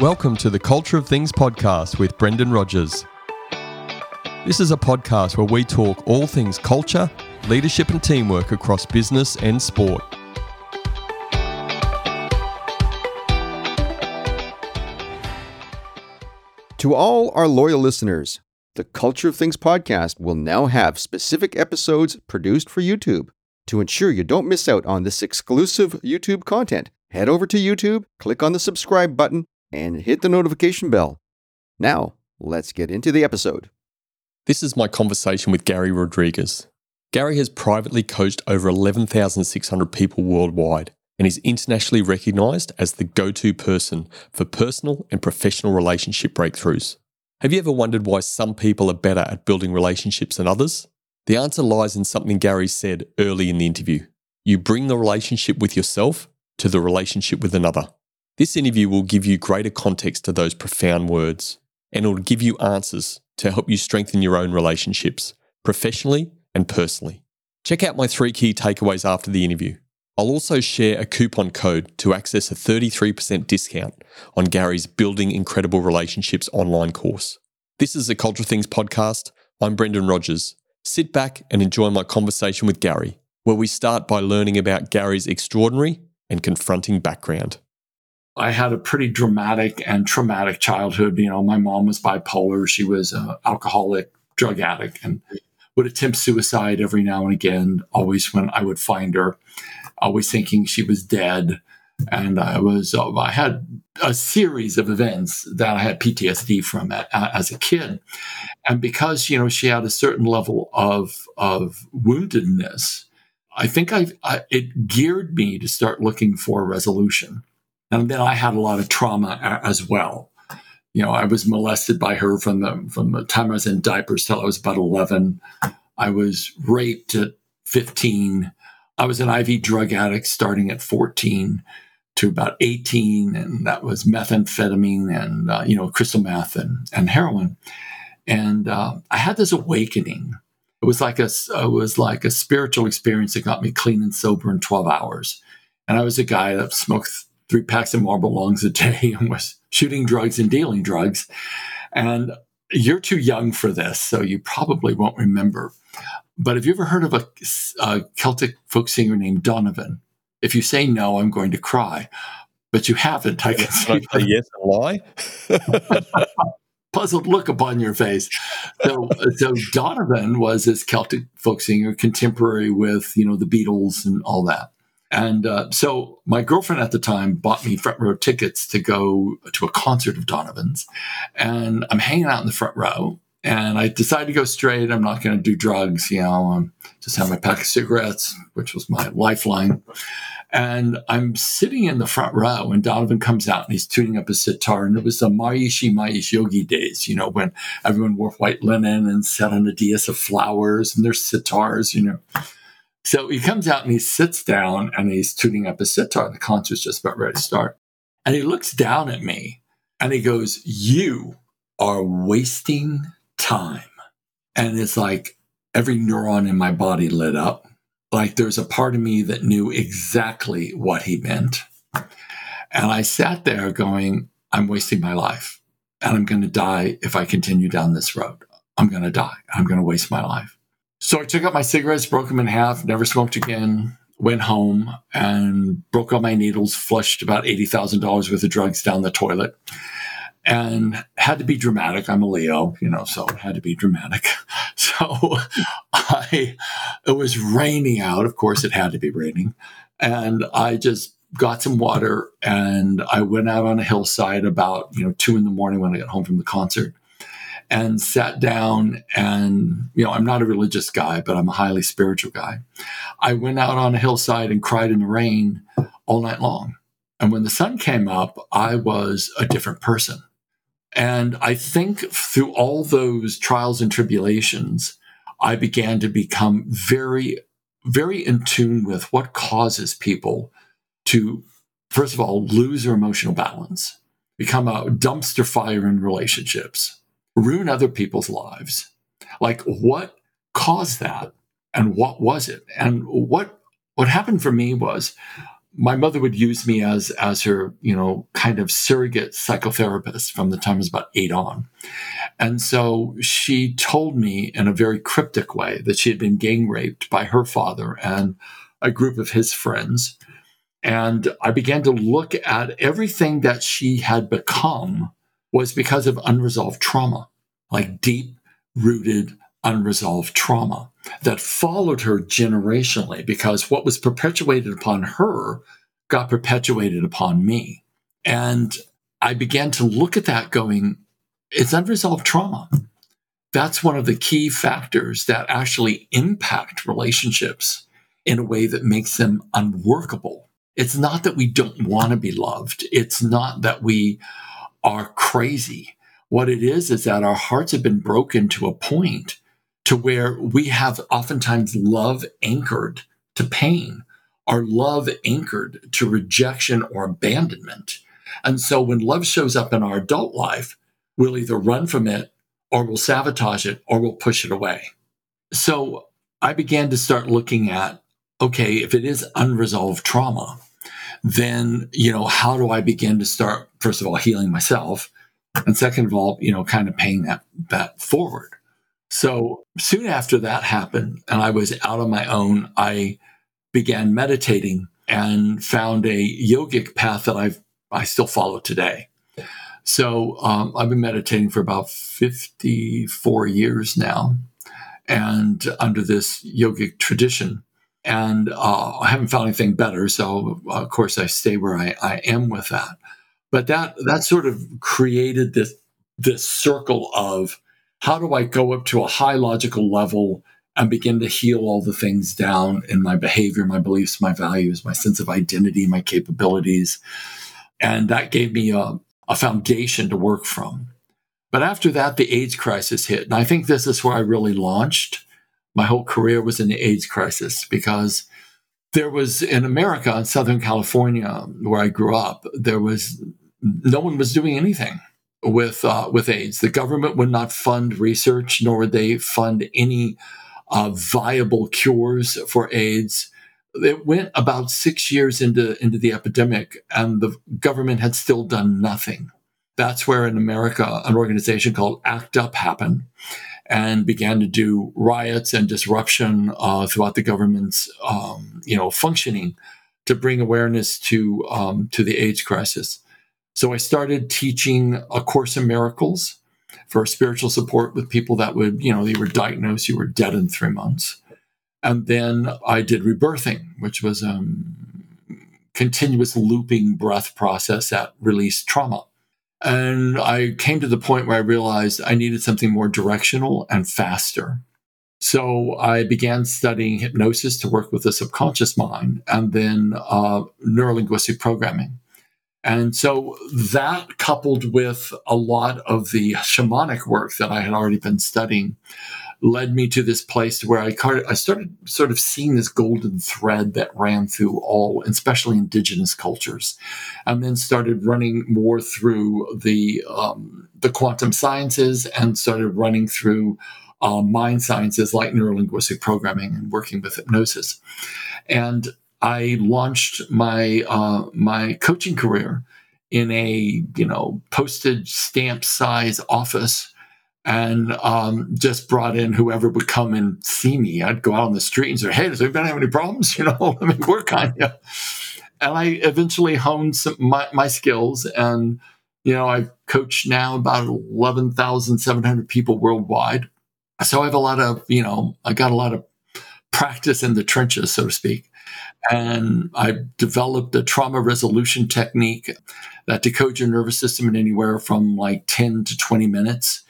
Welcome to the Culture of Things podcast with Brendan Rogers. This is a podcast where we talk all things culture, leadership, and teamwork across business and sport. To all our loyal listeners, the Culture of Things podcast will now have specific episodes produced for YouTube. To ensure you don't miss out on this exclusive YouTube content, head over to YouTube, click on the subscribe button, and hit the notification bell. Now, let's get into the episode. This is my conversation with Gary Rodriguez. Gary has privately coached over 11,600 people worldwide and is internationally recognized as the go to person for personal and professional relationship breakthroughs. Have you ever wondered why some people are better at building relationships than others? The answer lies in something Gary said early in the interview. You bring the relationship with yourself to the relationship with another. This interview will give you greater context to those profound words, and it will give you answers to help you strengthen your own relationships, professionally and personally. Check out my three key takeaways after the interview. I'll also share a coupon code to access a 33% discount on Gary's Building Incredible Relationships online course. This is the Culture Things podcast. I'm Brendan Rogers. Sit back and enjoy my conversation with Gary, where we start by learning about Gary's extraordinary and confronting background. I had a pretty dramatic and traumatic childhood. You know, my mom was bipolar. She was an alcoholic, drug addict, and would attempt suicide every now and again, always when I would find her, always thinking she was dead. And I was, uh, I had a series of events that I had PTSD from as a kid. And because, you know, she had a certain level of, of woundedness, I think I, I it geared me to start looking for resolution. And then I had a lot of trauma as well. You know, I was molested by her from the from the time I was in diapers till I was about eleven. I was raped at fifteen. I was an IV drug addict starting at fourteen to about eighteen, and that was methamphetamine and uh, you know crystal meth and and heroin. And uh, I had this awakening. It was like a it was like a spiritual experience that got me clean and sober in twelve hours. And I was a guy that smoked three packs of Marlboro Longs a day and was shooting drugs and dealing drugs. And you're too young for this, so you probably won't remember. But have you ever heard of a, a Celtic folk singer named Donovan? If you say no, I'm going to cry. But you haven't. I can see. yes and lie. Puzzled look upon your face. So, so Donovan was this Celtic folk singer, contemporary with you know the Beatles and all that. And uh, so my girlfriend at the time bought me front row tickets to go to a concert of Donovan's. And I'm hanging out in the front row. And I decided to go straight. I'm not going to do drugs, you know, um, just have my pack of cigarettes, which was my lifeline. And I'm sitting in the front row, and Donovan comes out and he's tuning up his sitar. And it was the Maharishi Mahesh Yogi days, you know, when everyone wore white linen and sat on a dais of flowers and their sitars, you know. So he comes out and he sits down and he's tuning up his sitar. The concert's just about ready to start. And he looks down at me and he goes, You are wasting time. And it's like every neuron in my body lit up. Like there's a part of me that knew exactly what he meant. And I sat there going, I'm wasting my life and I'm going to die if I continue down this road. I'm going to die. I'm going to waste my life. So I took out my cigarettes, broke them in half, never smoked again, went home and broke all my needles, flushed about $80,000 worth of drugs down the toilet and had to be dramatic. I'm a Leo, you know, so it had to be dramatic. So I, it was raining out. Of course, it had to be raining. And I just got some water and I went out on a hillside about, you know, two in the morning when I got home from the concert and sat down and you know i'm not a religious guy but i'm a highly spiritual guy i went out on a hillside and cried in the rain all night long and when the sun came up i was a different person and i think through all those trials and tribulations i began to become very very in tune with what causes people to first of all lose their emotional balance become a dumpster fire in relationships ruin other people's lives. Like what caused that and what was it? And what what happened for me was my mother would use me as as her, you know, kind of surrogate psychotherapist from the time I was about eight on. And so she told me in a very cryptic way that she had been gang raped by her father and a group of his friends. And I began to look at everything that she had become was because of unresolved trauma, like deep rooted unresolved trauma that followed her generationally because what was perpetuated upon her got perpetuated upon me. And I began to look at that going, it's unresolved trauma. That's one of the key factors that actually impact relationships in a way that makes them unworkable. It's not that we don't want to be loved. It's not that we are crazy. What it is, is that our hearts have been broken to a point to where we have oftentimes love anchored to pain, our love anchored to rejection or abandonment. And so when love shows up in our adult life, we'll either run from it or we'll sabotage it or we'll push it away. So I began to start looking at okay, if it is unresolved trauma, then, you know, how do I begin to start, first of all, healing myself? And second of all, you know, kind of paying that, that forward. So soon after that happened, and I was out on my own, I began meditating and found a yogic path that I've I still follow today. So um, I've been meditating for about 54 years now, and under this yogic tradition. And uh, I haven't found anything better, so of course I stay where I, I am with that. But that that sort of created this this circle of how do I go up to a high logical level and begin to heal all the things down in my behavior, my beliefs, my values, my sense of identity, my capabilities. And that gave me a, a foundation to work from. But after that, the AIDS crisis hit. And I think this is where I really launched. My whole career was in the AIDS crisis because there was in America, in Southern California, where I grew up, there was no one was doing anything with uh, with AIDS. The government would not fund research, nor would they fund any uh, viable cures for AIDS. It went about six years into into the epidemic, and the government had still done nothing. That's where in America, an organization called ACT UP happened and began to do riots and disruption uh, throughout the government's um, you know functioning to bring awareness to um, to the AIDS crisis. So I started teaching A Course in Miracles for spiritual support with people that would, you know, they were diagnosed, you were dead in three months. And then I did rebirthing, which was a um, continuous looping breath process that released trauma. And I came to the point where I realized I needed something more directional and faster. So I began studying hypnosis to work with the subconscious mind and then uh, neurolinguistic programming. And so that coupled with a lot of the shamanic work that I had already been studying led me to this place where I, I started sort of seeing this golden thread that ran through all, especially indigenous cultures, and then started running more through the um, the quantum sciences and started running through uh, mind sciences like neurolinguistic programming and working with hypnosis. And I launched my uh, my coaching career in a you know postage stamp size office and um, just brought in whoever would come and see me. I'd go out on the street and say, "Hey, does anybody have any problems? You know, let me work on you." And I eventually honed some, my, my skills, and you know, I've coached now about eleven thousand seven hundred people worldwide. So I have a lot of you know, I got a lot of practice in the trenches, so to speak. And I developed a trauma resolution technique that decodes your nervous system in anywhere from like 10 to 20 minutes.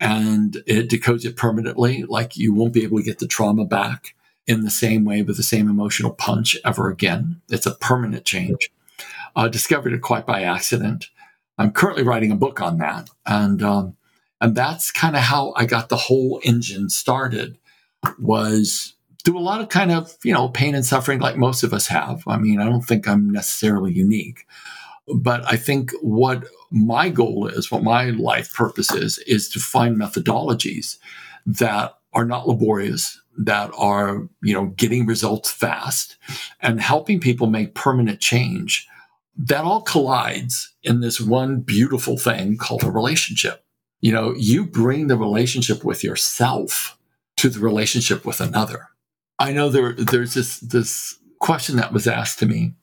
And it decodes it permanently, like you won't be able to get the trauma back in the same way with the same emotional punch ever again. It's a permanent change. I discovered it quite by accident. I'm currently writing a book on that. And, um, and that's kind of how I got the whole engine started was through a lot of kind of, you know, pain and suffering like most of us have. I mean, I don't think I'm necessarily unique. But I think what my goal is, what my life purpose is, is to find methodologies that are not laborious, that are, you know, getting results fast and helping people make permanent change. That all collides in this one beautiful thing called a relationship. You know, you bring the relationship with yourself to the relationship with another. I know there, there's this, this question that was asked to me.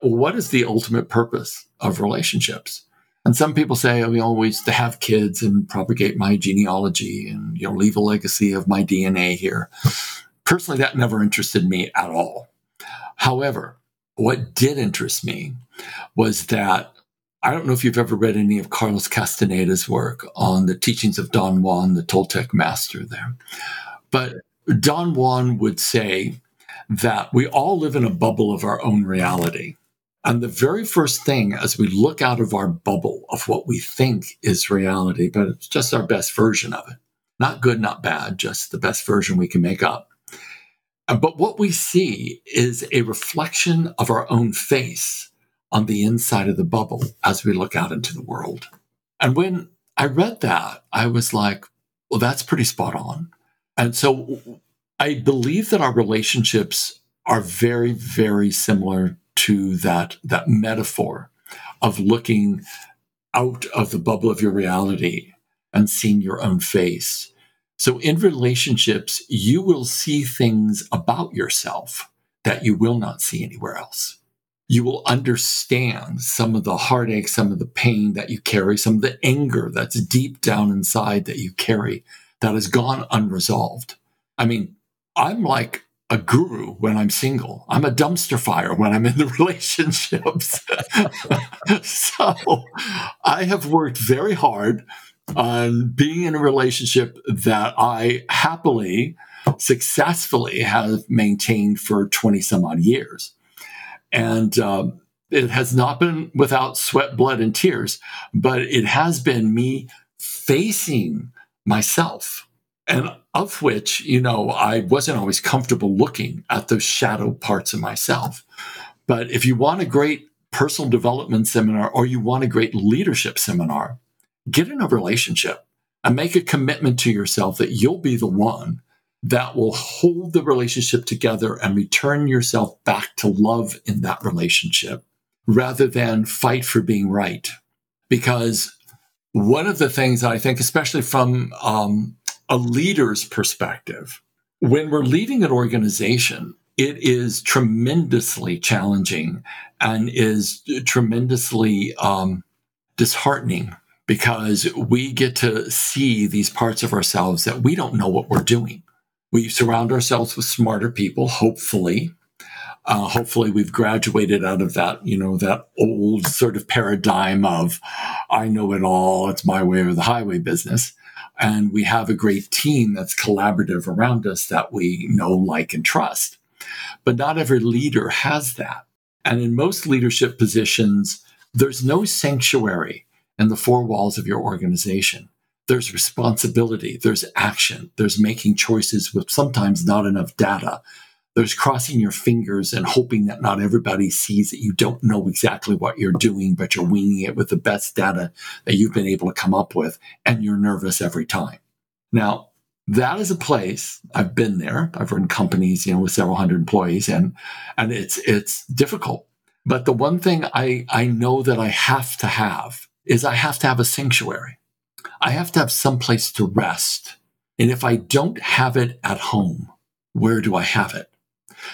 What is the ultimate purpose of relationships? And some people say, oh, we always to have kids and propagate my genealogy and you know leave a legacy of my DNA here. Personally, that never interested me at all. However, what did interest me was that I don't know if you've ever read any of Carlos Castaneda's work on the teachings of Don Juan, the Toltec master there. But Don Juan would say that we all live in a bubble of our own reality. And the very first thing as we look out of our bubble of what we think is reality, but it's just our best version of it. Not good, not bad, just the best version we can make up. But what we see is a reflection of our own face on the inside of the bubble as we look out into the world. And when I read that, I was like, well, that's pretty spot on. And so I believe that our relationships are very, very similar to that, that metaphor of looking out of the bubble of your reality and seeing your own face. So in relationships, you will see things about yourself that you will not see anywhere else. You will understand some of the heartache, some of the pain that you carry, some of the anger that's deep down inside that you carry that has gone unresolved. I mean, I'm like a guru when I'm single. I'm a dumpster fire when I'm in the relationships. so I have worked very hard on being in a relationship that I happily, successfully have maintained for 20 some odd years. And um, it has not been without sweat, blood, and tears, but it has been me facing myself and of which, you know, I wasn't always comfortable looking at those shadow parts of myself. But if you want a great personal development seminar or you want a great leadership seminar, get in a relationship and make a commitment to yourself that you'll be the one that will hold the relationship together and return yourself back to love in that relationship rather than fight for being right. Because one of the things I think, especially from um, a leader's perspective, when we're leading an organization, it is tremendously challenging and is tremendously um, disheartening because we get to see these parts of ourselves that we don't know what we're doing. We surround ourselves with smarter people, hopefully. Uh, hopefully, we've graduated out of that, you know, that old sort of paradigm of I know it all, it's my way or the highway business and we have a great team that's collaborative around us that we know, like, and trust. But not every leader has that. And in most leadership positions, there's no sanctuary in the four walls of your organization. There's responsibility, there's action, there's making choices with sometimes not enough data, there's crossing your fingers and hoping that not everybody sees that you don't know exactly what you're doing, but you're winging it with the best data that you've been able to come up with, and you're nervous every time. Now, that is a place I've been there. I've run companies, you know, with several hundred employees, and and it's it's difficult. But the one thing I I know that I have to have is I have to have a sanctuary. I have to have some place to rest. And if I don't have it at home, where do I have it?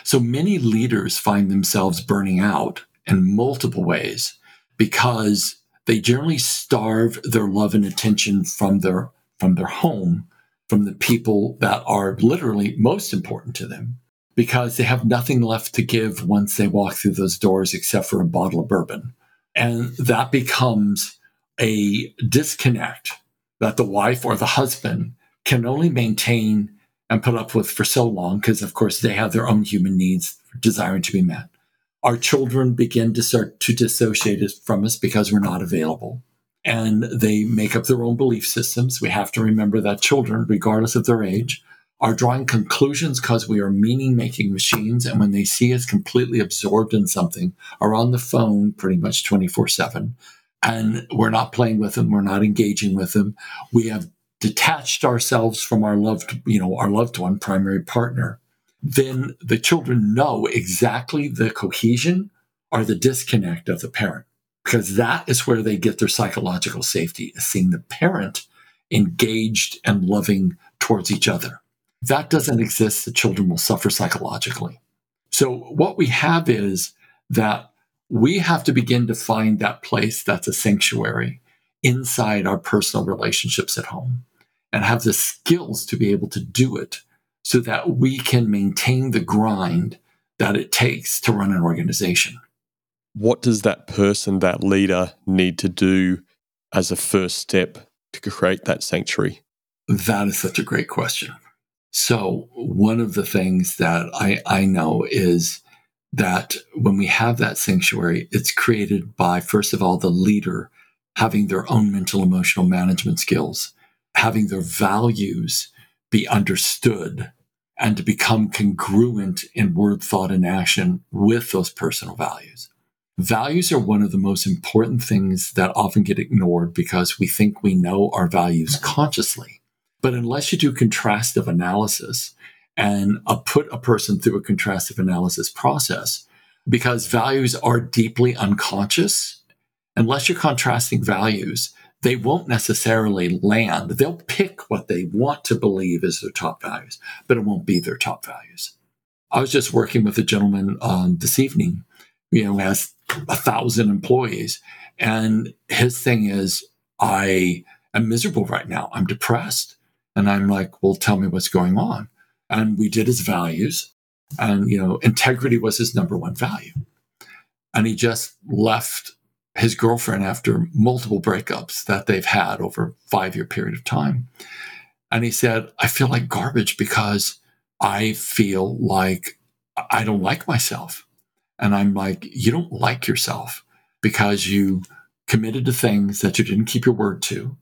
So many leaders find themselves burning out in multiple ways because they generally starve their love and attention from their from their home, from the people that are literally most important to them, because they have nothing left to give once they walk through those doors except for a bottle of bourbon. And that becomes a disconnect that the wife or the husband can only maintain and put up with for so long because, of course, they have their own human needs desiring to be met. Our children begin to start to dissociate from us because we're not available. And they make up their own belief systems. We have to remember that children, regardless of their age, are drawing conclusions because we are meaning making machines. And when they see us completely absorbed in something, are on the phone pretty much 24 7, and we're not playing with them, we're not engaging with them, we have detached ourselves from our loved, you know, our loved one, primary partner, then the children know exactly the cohesion or the disconnect of the parent because that is where they get their psychological safety is seeing the parent engaged and loving towards each other. That doesn't exist, the children will suffer psychologically. So what we have is that we have to begin to find that place that's a sanctuary inside our personal relationships at home and have the skills to be able to do it so that we can maintain the grind that it takes to run an organization. What does that person, that leader, need to do as a first step to create that sanctuary? That is such a great question. So, one of the things that I, I know is that when we have that sanctuary, it's created by, first of all, the leader having their own mental emotional management skills, having their values be understood and to become congruent in word, thought, and action with those personal values. Values are one of the most important things that often get ignored because we think we know our values consciously. But unless you do contrastive analysis and put a person through a contrastive analysis process, because values are deeply unconscious, unless you're contrasting values, they won't necessarily land. They'll pick what they want to believe is their top values, but it won't be their top values. I was just working with a gentleman um, this evening, you know, has a thousand employees, and his thing is, I am miserable right now. I'm depressed. And I'm like, well, tell me what's going on. And we did his values. And, you know, integrity was his number one value. And he just left his girlfriend after multiple breakups that they've had over a five year period of time. And he said, I feel like garbage because I feel like I don't like myself. And I'm like, you don't like yourself because you committed to things that you didn't keep your word to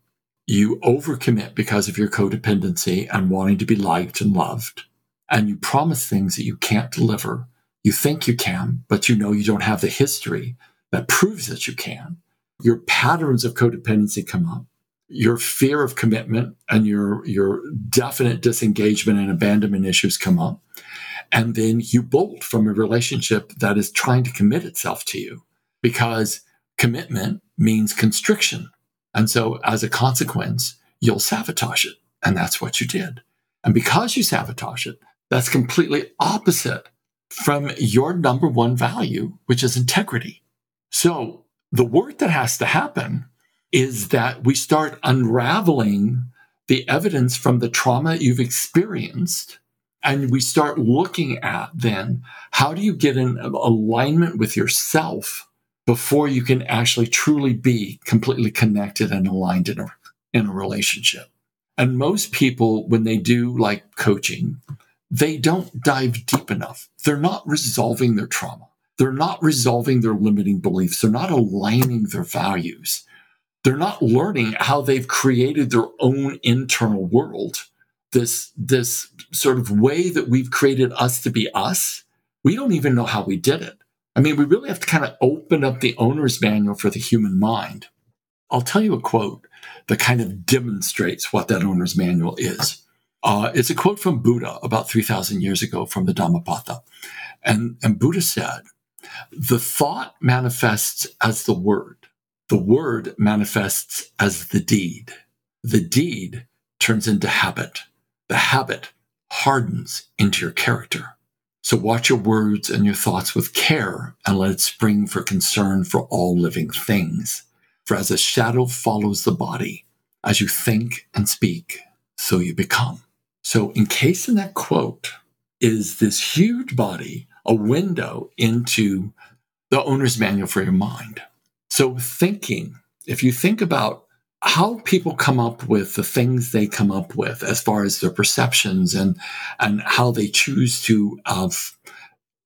you overcommit because of your codependency and wanting to be liked and loved. And you promise things that you can't deliver. You think you can, but you know you don't have the history that proves that you can. Your patterns of codependency come up. Your fear of commitment and your, your definite disengagement and abandonment issues come up. And then you bolt from a relationship that is trying to commit itself to you because commitment means constriction and so as a consequence, you'll sabotage it. And that's what you did. And because you sabotage it, that's completely opposite from your number one value, which is integrity. So the work that has to happen is that we start unraveling the evidence from the trauma you've experienced. And we start looking at then how do you get in alignment with yourself before you can actually truly be completely connected and aligned in a, in a relationship. And most people, when they do like coaching, they don't dive deep enough. They're not resolving their trauma. They're not resolving their limiting beliefs. They're not aligning their values. They're not learning how they've created their own internal world. This, this sort of way that we've created us to be us. We don't even know how we did it. I mean, we really have to kind of open up the owner's manual for the human mind. I'll tell you a quote that kind of demonstrates what that owner's manual is. Uh, it's a quote from Buddha about 3,000 years ago from the Dhammapada. And, and Buddha said, The thought manifests as the word, the word manifests as the deed. The deed turns into habit. The habit hardens into your character. So watch your words and your thoughts with care and let it spring for concern for all living things. For as a shadow follows the body, as you think and speak, so you become. So encased in that quote is this huge body, a window into the owner's manual for your mind. So thinking, if you think about how people come up with the things they come up with as far as their perceptions and and how they choose to uh,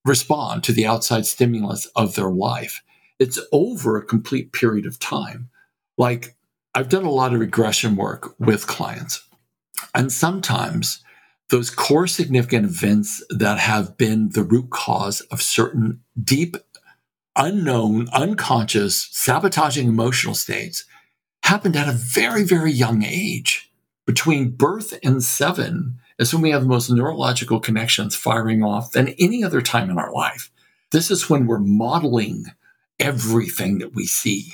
respond to the outside stimulus of their life it's over a complete period of time like i've done a lot of regression work with clients and sometimes those core significant events that have been the root cause of certain deep unknown unconscious sabotaging emotional states happened at a very, very young age. Between birth and seven is when we have the most neurological connections firing off than any other time in our life. This is when we're modeling everything that we see.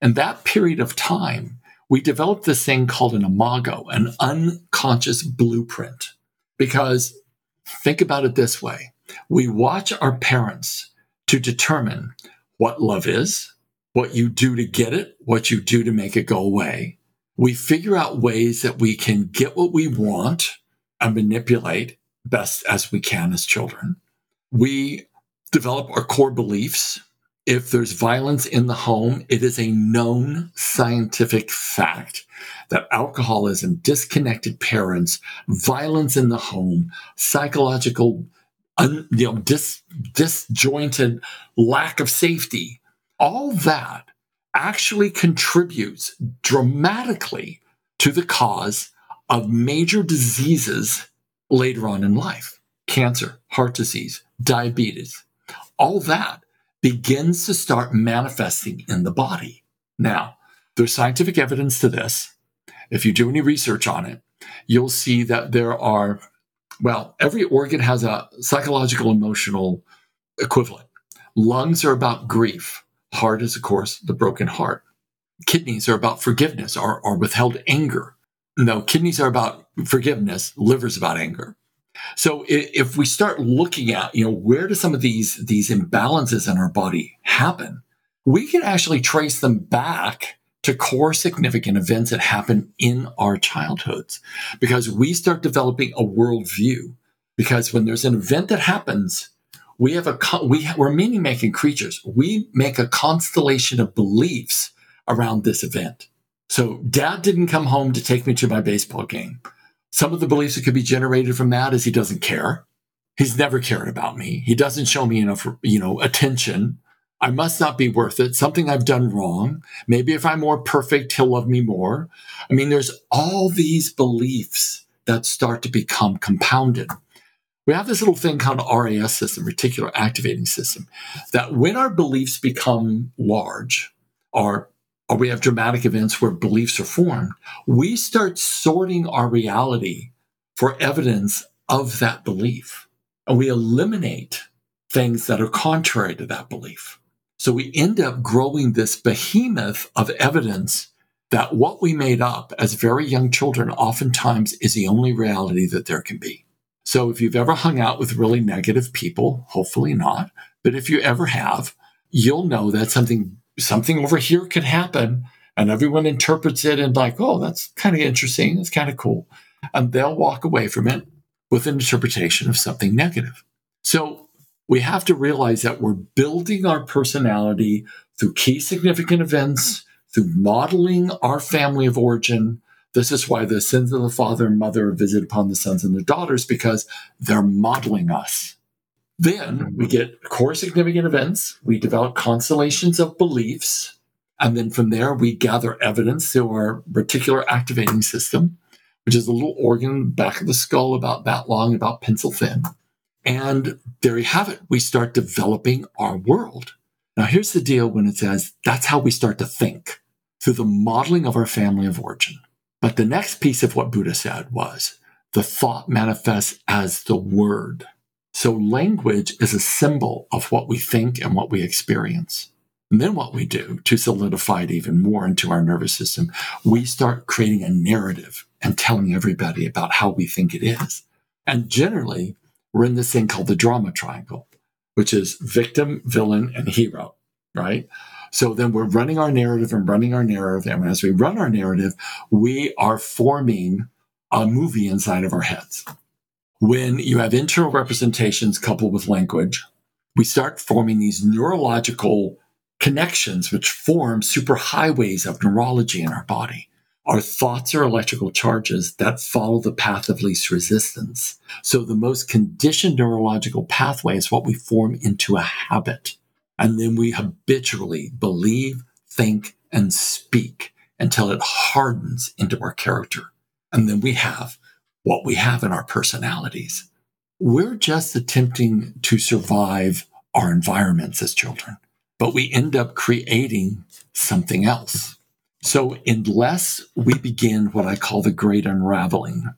And that period of time, we develop this thing called an imago, an unconscious blueprint. Because think about it this way we watch our parents to determine what love is, what you do to get it, what you do to make it go away. We figure out ways that we can get what we want and manipulate best as we can as children. We develop our core beliefs. If there's violence in the home, it is a known scientific fact that alcoholism, disconnected parents, violence in the home, psychological, un, you know, dis, disjointed lack of safety, all that actually contributes dramatically to the cause of major diseases later on in life. Cancer, heart disease, diabetes, all that begins to start manifesting in the body. Now, there's scientific evidence to this. If you do any research on it, you'll see that there are, well, every organ has a psychological emotional equivalent. Lungs are about grief. Heart is, of course, the broken heart. Kidneys are about forgiveness or, or withheld anger. No, kidneys are about forgiveness. Liver's about anger. So if we start looking at, you know, where do some of these, these imbalances in our body happen? We can actually trace them back to core significant events that happen in our childhoods because we start developing a worldview. Because when there's an event that happens, we have a, we, we're meaning making creatures. We make a constellation of beliefs around this event. So dad didn't come home to take me to my baseball game. Some of the beliefs that could be generated from that is he doesn't care. He's never cared about me. He doesn't show me enough, you know, attention. I must not be worth it. Something I've done wrong. Maybe if I'm more perfect, he'll love me more. I mean, there's all these beliefs that start to become compounded. We have this little thing called RAS system, reticular activating system, that when our beliefs become large, or or we have dramatic events where beliefs are formed, we start sorting our reality for evidence of that belief. And we eliminate things that are contrary to that belief. So we end up growing this behemoth of evidence that what we made up as very young children oftentimes is the only reality that there can be. So if you've ever hung out with really negative people, hopefully not, but if you ever have, you'll know that something something over here could happen and everyone interprets it and like, oh, that's kind of interesting. That's kind of cool. And they'll walk away from it with an interpretation of something negative. So we have to realize that we're building our personality through key significant events, through modeling our family of origin. This is why the sins of the father and mother are visited upon the sons and the daughters because they're modeling us. Then we get core significant events. We develop constellations of beliefs. And then from there, we gather evidence through our reticular activating system, which is a little organ back of the skull about that long, about pencil thin. And there you have it. We start developing our world. Now, here's the deal when it says that's how we start to think through the modeling of our family of origin. But the next piece of what Buddha said was the thought manifests as the word. So language is a symbol of what we think and what we experience. And then what we do to solidify it even more into our nervous system, we start creating a narrative and telling everybody about how we think it is. And generally, we're in this thing called the drama triangle, which is victim, villain, and hero, right? So then we're running our narrative and running our narrative. And as we run our narrative, we are forming a movie inside of our heads when you have internal representations coupled with language, we start forming these neurological connections which form superhighways of neurology in our body. Our thoughts are electrical charges that follow the path of least resistance. So the most conditioned neurological pathway is what we form into a habit. And then we habitually believe, think, and speak until it hardens into our character. And then we have what we have in our personalities. We're just attempting to survive our environments as children, but we end up creating something else. So, unless we begin what I call the great unraveling,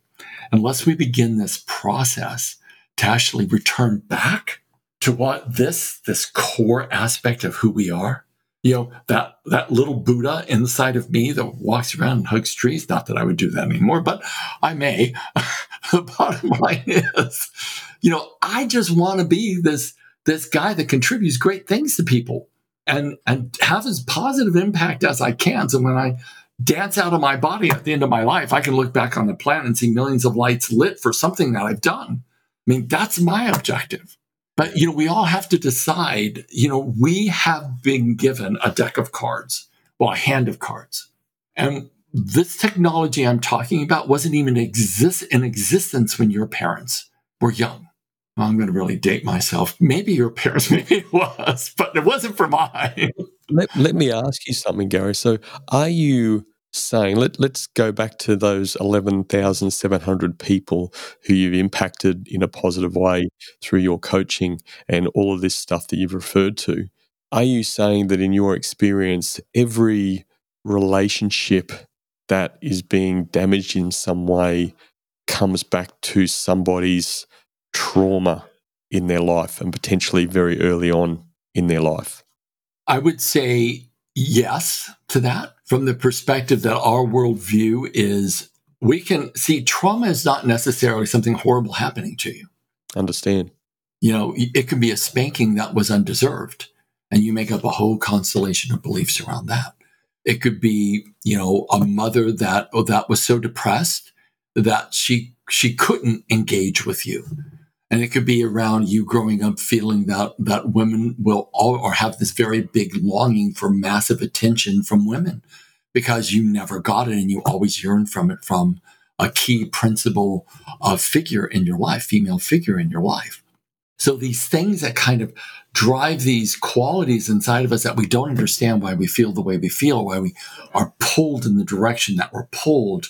unless we begin this process to actually return back to what this this core aspect of who we are, you know that that little buddha inside of me that walks around and hugs trees. Not that i would do that anymore but i may. The bottom line is you know i just want to be this this guy that contributes great things to people and and have as positive impact as i can. So when i dance out of my body at the end of my life i can look back on the planet and see millions of lights lit for something that i've done. I mean that's my objective but, you know, we all have to decide, you know, we have been given a deck of cards, well, a hand of cards. And this technology I'm talking about wasn't even exist in existence when your parents were young. Well, I'm going to really date myself. Maybe your parents, maybe it was, but it wasn't for mine. Let, let me ask you something, Gary. So, are you saying let, let's go back to those 11,700 people who you've impacted in a positive way through your coaching and all of this stuff that you've referred to. Are you saying that in your experience every relationship that is being damaged in some way comes back to somebody's trauma in their life and potentially very early on in their life? I would say yes to that from the perspective that our worldview is we can see trauma is not necessarily something horrible happening to you. Understand. You know, it can be a spanking that was undeserved, and you make up a whole constellation of beliefs around that. It could be, you know, a mother that oh, that was so depressed that she she couldn't engage with you and it could be around you growing up feeling that that women will all or have this very big longing for massive attention from women because you never got it and you always yearn from it from a key principal uh, figure in your life female figure in your life. So these things that kind of drive these qualities inside of us that we don't understand why we feel the way we feel why we are pulled in the direction that we're pulled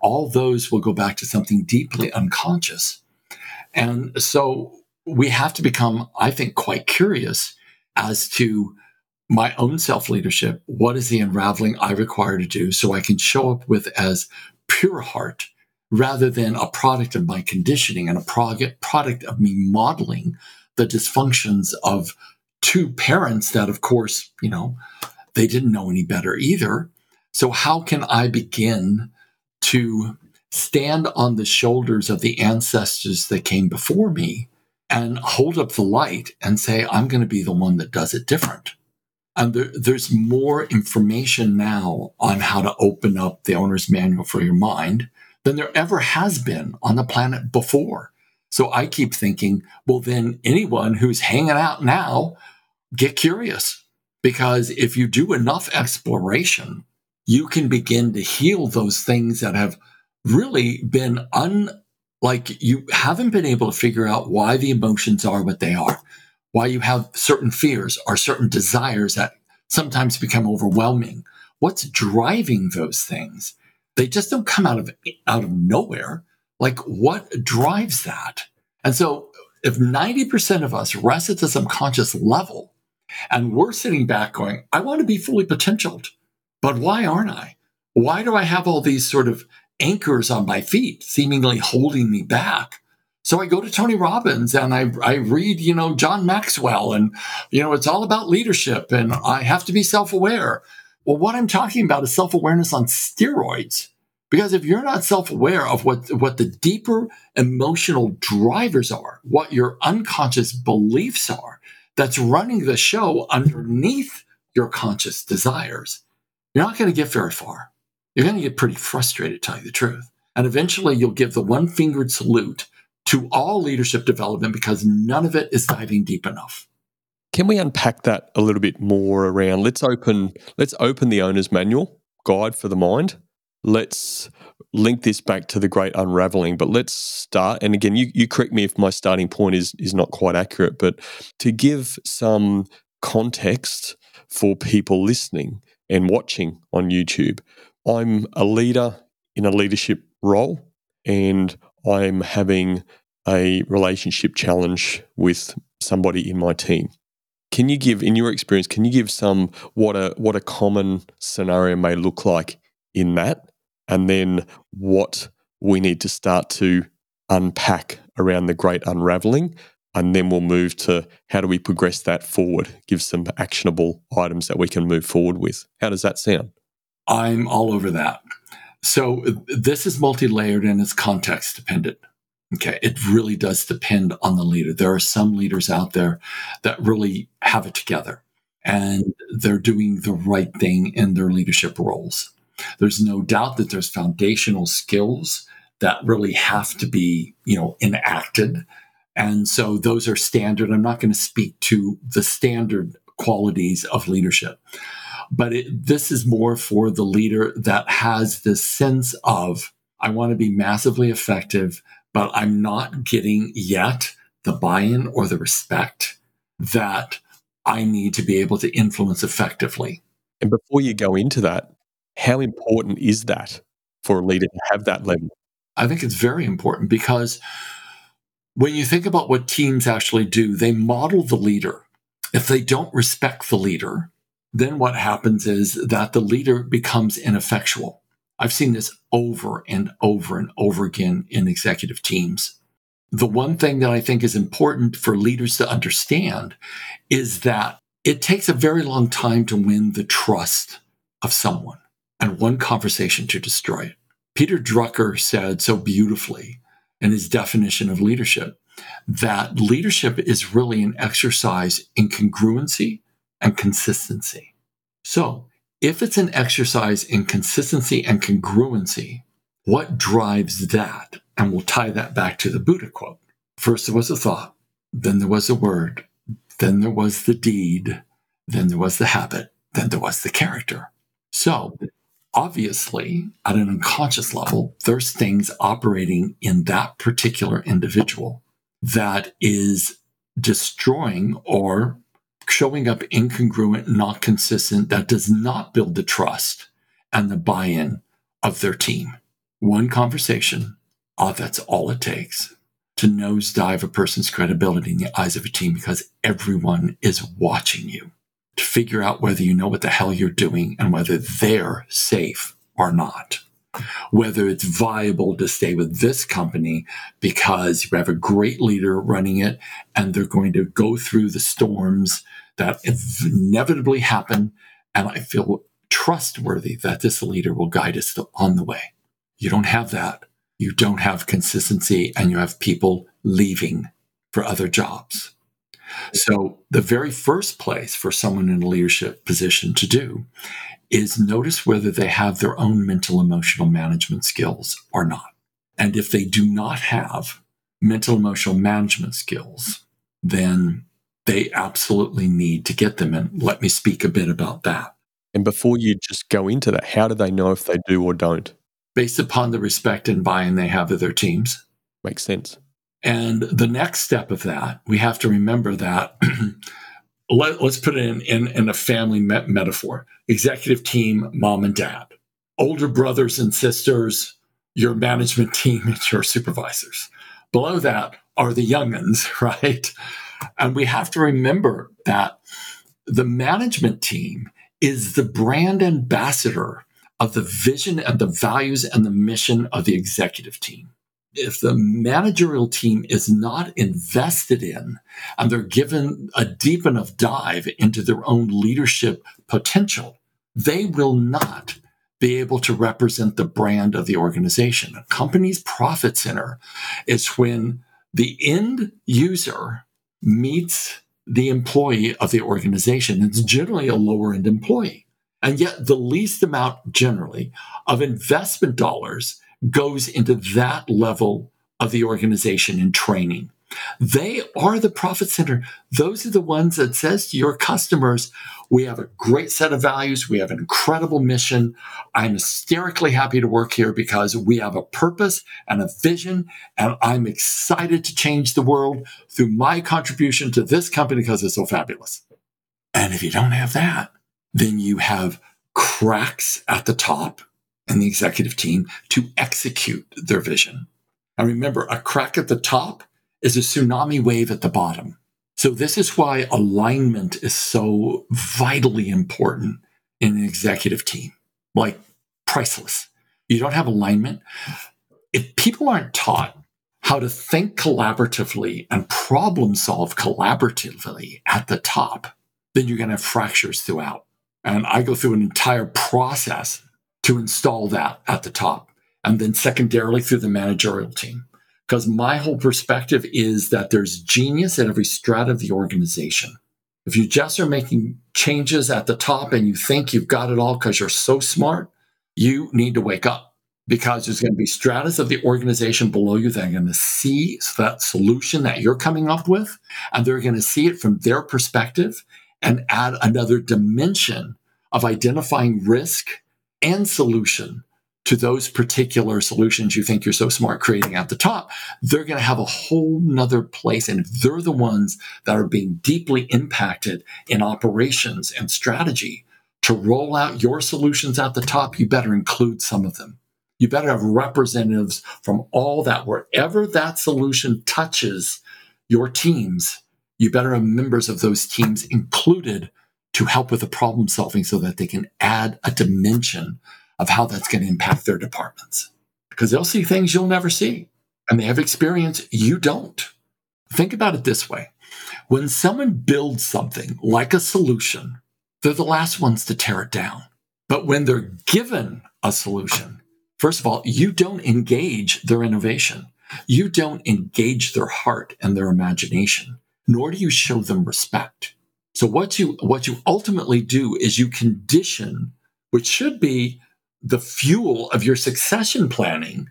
all those will go back to something deeply unconscious and so we have to become, I think, quite curious as to my own self leadership. What is the unraveling I require to do so I can show up with as pure heart rather than a product of my conditioning and a product of me modeling the dysfunctions of two parents that, of course, you know, they didn't know any better either. So, how can I begin to stand on the shoulders of the ancestors that came before me and hold up the light and say, I'm going to be the one that does it different. And there, there's more information now on how to open up the owner's manual for your mind than there ever has been on the planet before. So I keep thinking, well, then anyone who's hanging out now, get curious. Because if you do enough exploration, you can begin to heal those things that have really been un like you haven't been able to figure out why the emotions are what they are, why you have certain fears or certain desires that sometimes become overwhelming. What's driving those things? They just don't come out of out of nowhere. Like what drives that? And so if 90% of us rest at the subconscious level and we're sitting back going, I want to be fully potentialed, but why aren't I? Why do I have all these sort of anchors on my feet, seemingly holding me back. So I go to Tony Robbins and I, I read, you know, John Maxwell and, you know, it's all about leadership and I have to be self aware. Well, what I'm talking about is self awareness on steroids. Because if you're not self aware of what, what the deeper emotional drivers are, what your unconscious beliefs are, that's running the show underneath your conscious desires, you're not going to get very far you're going to get pretty frustrated, tell you the truth. And eventually you'll give the one fingered salute to all leadership development because none of it is diving deep enough. Can we unpack that a little bit more around let's open let's open the owner's manual guide for the mind. Let's link this back to the great unraveling, but let's start and again you, you correct me if my starting point is is not quite accurate, but to give some context for people listening and watching on YouTube, I'm a leader in a leadership role and I'm having a relationship challenge with somebody in my team. Can you give, in your experience, can you give some what a what a common scenario may look like in that, and then what we need to start to unpack around the great unraveling, and then we'll move to how do we progress that forward? Give some actionable items that we can move forward with. How does that sound? I'm all over that. So this is multi-layered and it's context dependent. Okay. It really does depend on the leader. There are some leaders out there that really have it together and they're doing the right thing in their leadership roles. There's no doubt that there's foundational skills that really have to be, you know, enacted. And so those are standard. I'm not going to speak to the standard qualities of leadership, but it, this is more for the leader that has this sense of, I want to be massively effective but I'm not getting yet the buy in or the respect that I need to be able to influence effectively. And before you go into that, how important is that for a leader to have that level? I think it's very important because when you think about what teams actually do, they model the leader. If they don't respect the leader, then what happens is that the leader becomes ineffectual. I've seen this over and over and over again in executive teams. The one thing that I think is important for leaders to understand is that it takes a very long time to win the trust of someone and one conversation to destroy it. Peter Drucker said so beautifully in his definition of leadership that leadership is really an exercise in congruency and consistency. So if it's an exercise in consistency and congruency, what drives that? And we'll tie that back to the Buddha quote. First, there was a thought, then there was a word, then there was the deed, then there was the habit, then there was the character. So, obviously, at an unconscious level, there's things operating in that particular individual that is destroying or showing up incongruent, not consistent, that does not build the trust and the buy in of their team. One conversation, oh, that's all it takes. To nosedive a person's credibility in the eyes of a team because everyone is watching you. To figure out whether you know what the hell you're doing and whether they're safe or not whether it's viable to stay with this company because you have a great leader running it and they're going to go through the storms that inevitably happen. And I feel trustworthy that this leader will guide us on the way. You don't have that. You don't have consistency and you have people leaving for other jobs. So the very first place for someone in a leadership position to do is notice whether they have their own mental emotional management skills or not. And if they do not have mental emotional management skills, then they absolutely need to get them. And let me speak a bit about that. And before you just go into that, how do they know if they do or don't? Based upon the respect and buy in they have of their teams. Makes sense. And the next step of that, we have to remember that let, us put it in, in, in a family metaphor executive team, mom and dad, older brothers and sisters, your management team, and your supervisors. Below that are the youngins, right? And we have to remember that the management team is the brand ambassador of the vision and the values and the mission of the executive team if the managerial team is not invested in and they're given a deep enough dive into their own leadership potential, they will not be able to represent the brand of the organization. A company's profit center is when the end user meets the employee of the organization. It's generally a lower end employee. And yet the least amount generally of investment dollars goes into that level of the organization in training. They are the profit center. Those are the ones that says to your customers, we have a great set of values. We have an incredible mission. I'm hysterically happy to work here because we have a purpose and a vision. And I'm excited to change the world through my contribution to this company because it's so fabulous. And if you don't have that, then you have cracks at the top and the executive team to execute their vision. And remember, a crack at the top is a tsunami wave at the bottom. So this is why alignment is so vitally important in an executive team, like priceless. You don't have alignment. If people aren't taught how to think collaboratively and problem solve collaboratively at the top, then you're going to have fractures throughout. And I go through an entire process to install that at the top. And then secondarily through the managerial team. Because my whole perspective is that there's genius at every strata of the organization. If you just are making changes at the top and you think you've got it all because you're so smart, you need to wake up because there's going to be stratas of the organization below you that are going to see that solution that you're coming up with, and they're going to see it from their perspective and add another dimension of identifying risk and solution to those particular solutions you think you're so smart creating at the top, they're going to have a whole nother place. And they're the ones that are being deeply impacted in operations and strategy to roll out your solutions at the top, you better include some of them. You better have representatives from all that, wherever that solution touches your teams, you better have members of those teams included to help with the problem solving so that they can add a dimension of how that's going to impact their departments. Because they'll see things you'll never see, and they have experience you don't. Think about it this way when someone builds something like a solution, they're the last ones to tear it down. But when they're given a solution, first of all, you don't engage their innovation. You don't engage their heart and their imagination, nor do you show them respect. So what you what you ultimately do is you condition, which should be the fuel of your succession planning,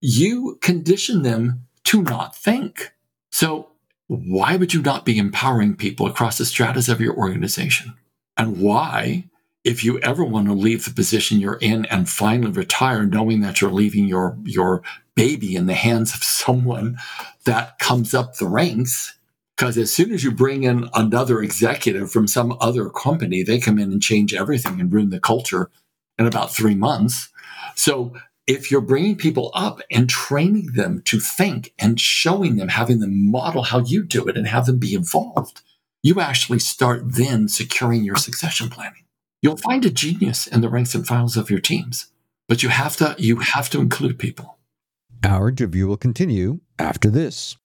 you condition them to not think. So, why would you not be empowering people across the stratas of your organization? And why, if you ever want to leave the position you're in and finally retire, knowing that you're leaving your, your baby in the hands of someone that comes up the ranks, because as soon as you bring in another executive from some other company, they come in and change everything and ruin the culture in about three months. So if you're bringing people up and training them to think and showing them, having them model how you do it and have them be involved, you actually start then securing your succession planning. You'll find a genius in the ranks and files of your teams, but you have to you have to include people. Our interview will continue after this.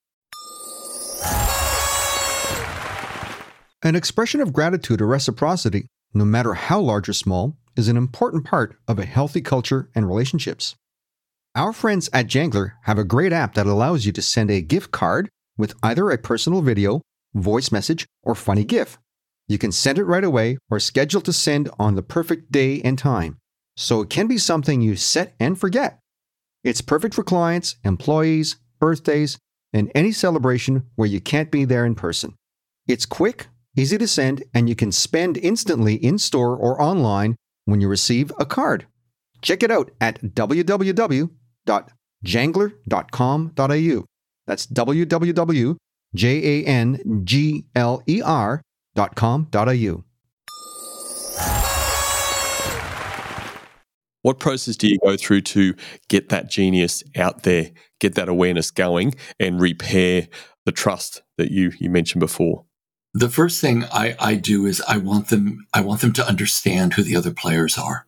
An expression of gratitude or reciprocity, no matter how large or small, is an important part of a healthy culture and relationships. Our friends at Jangler have a great app that allows you to send a gift card with either a personal video, voice message, or funny GIF. You can send it right away or schedule to send on the perfect day and time, so it can be something you set and forget. It's perfect for clients, employees, birthdays, and any celebration where you can't be there in person. It's quick, easy to send, and you can spend instantly in store or online when you receive a card. Check it out at www.jangler.com.au. That's www.jangler.com.au. What process do you go through to get that genius out there, get that awareness going, and repair the trust that you, you mentioned before? The first thing I, I do is I want them I want them to understand who the other players are.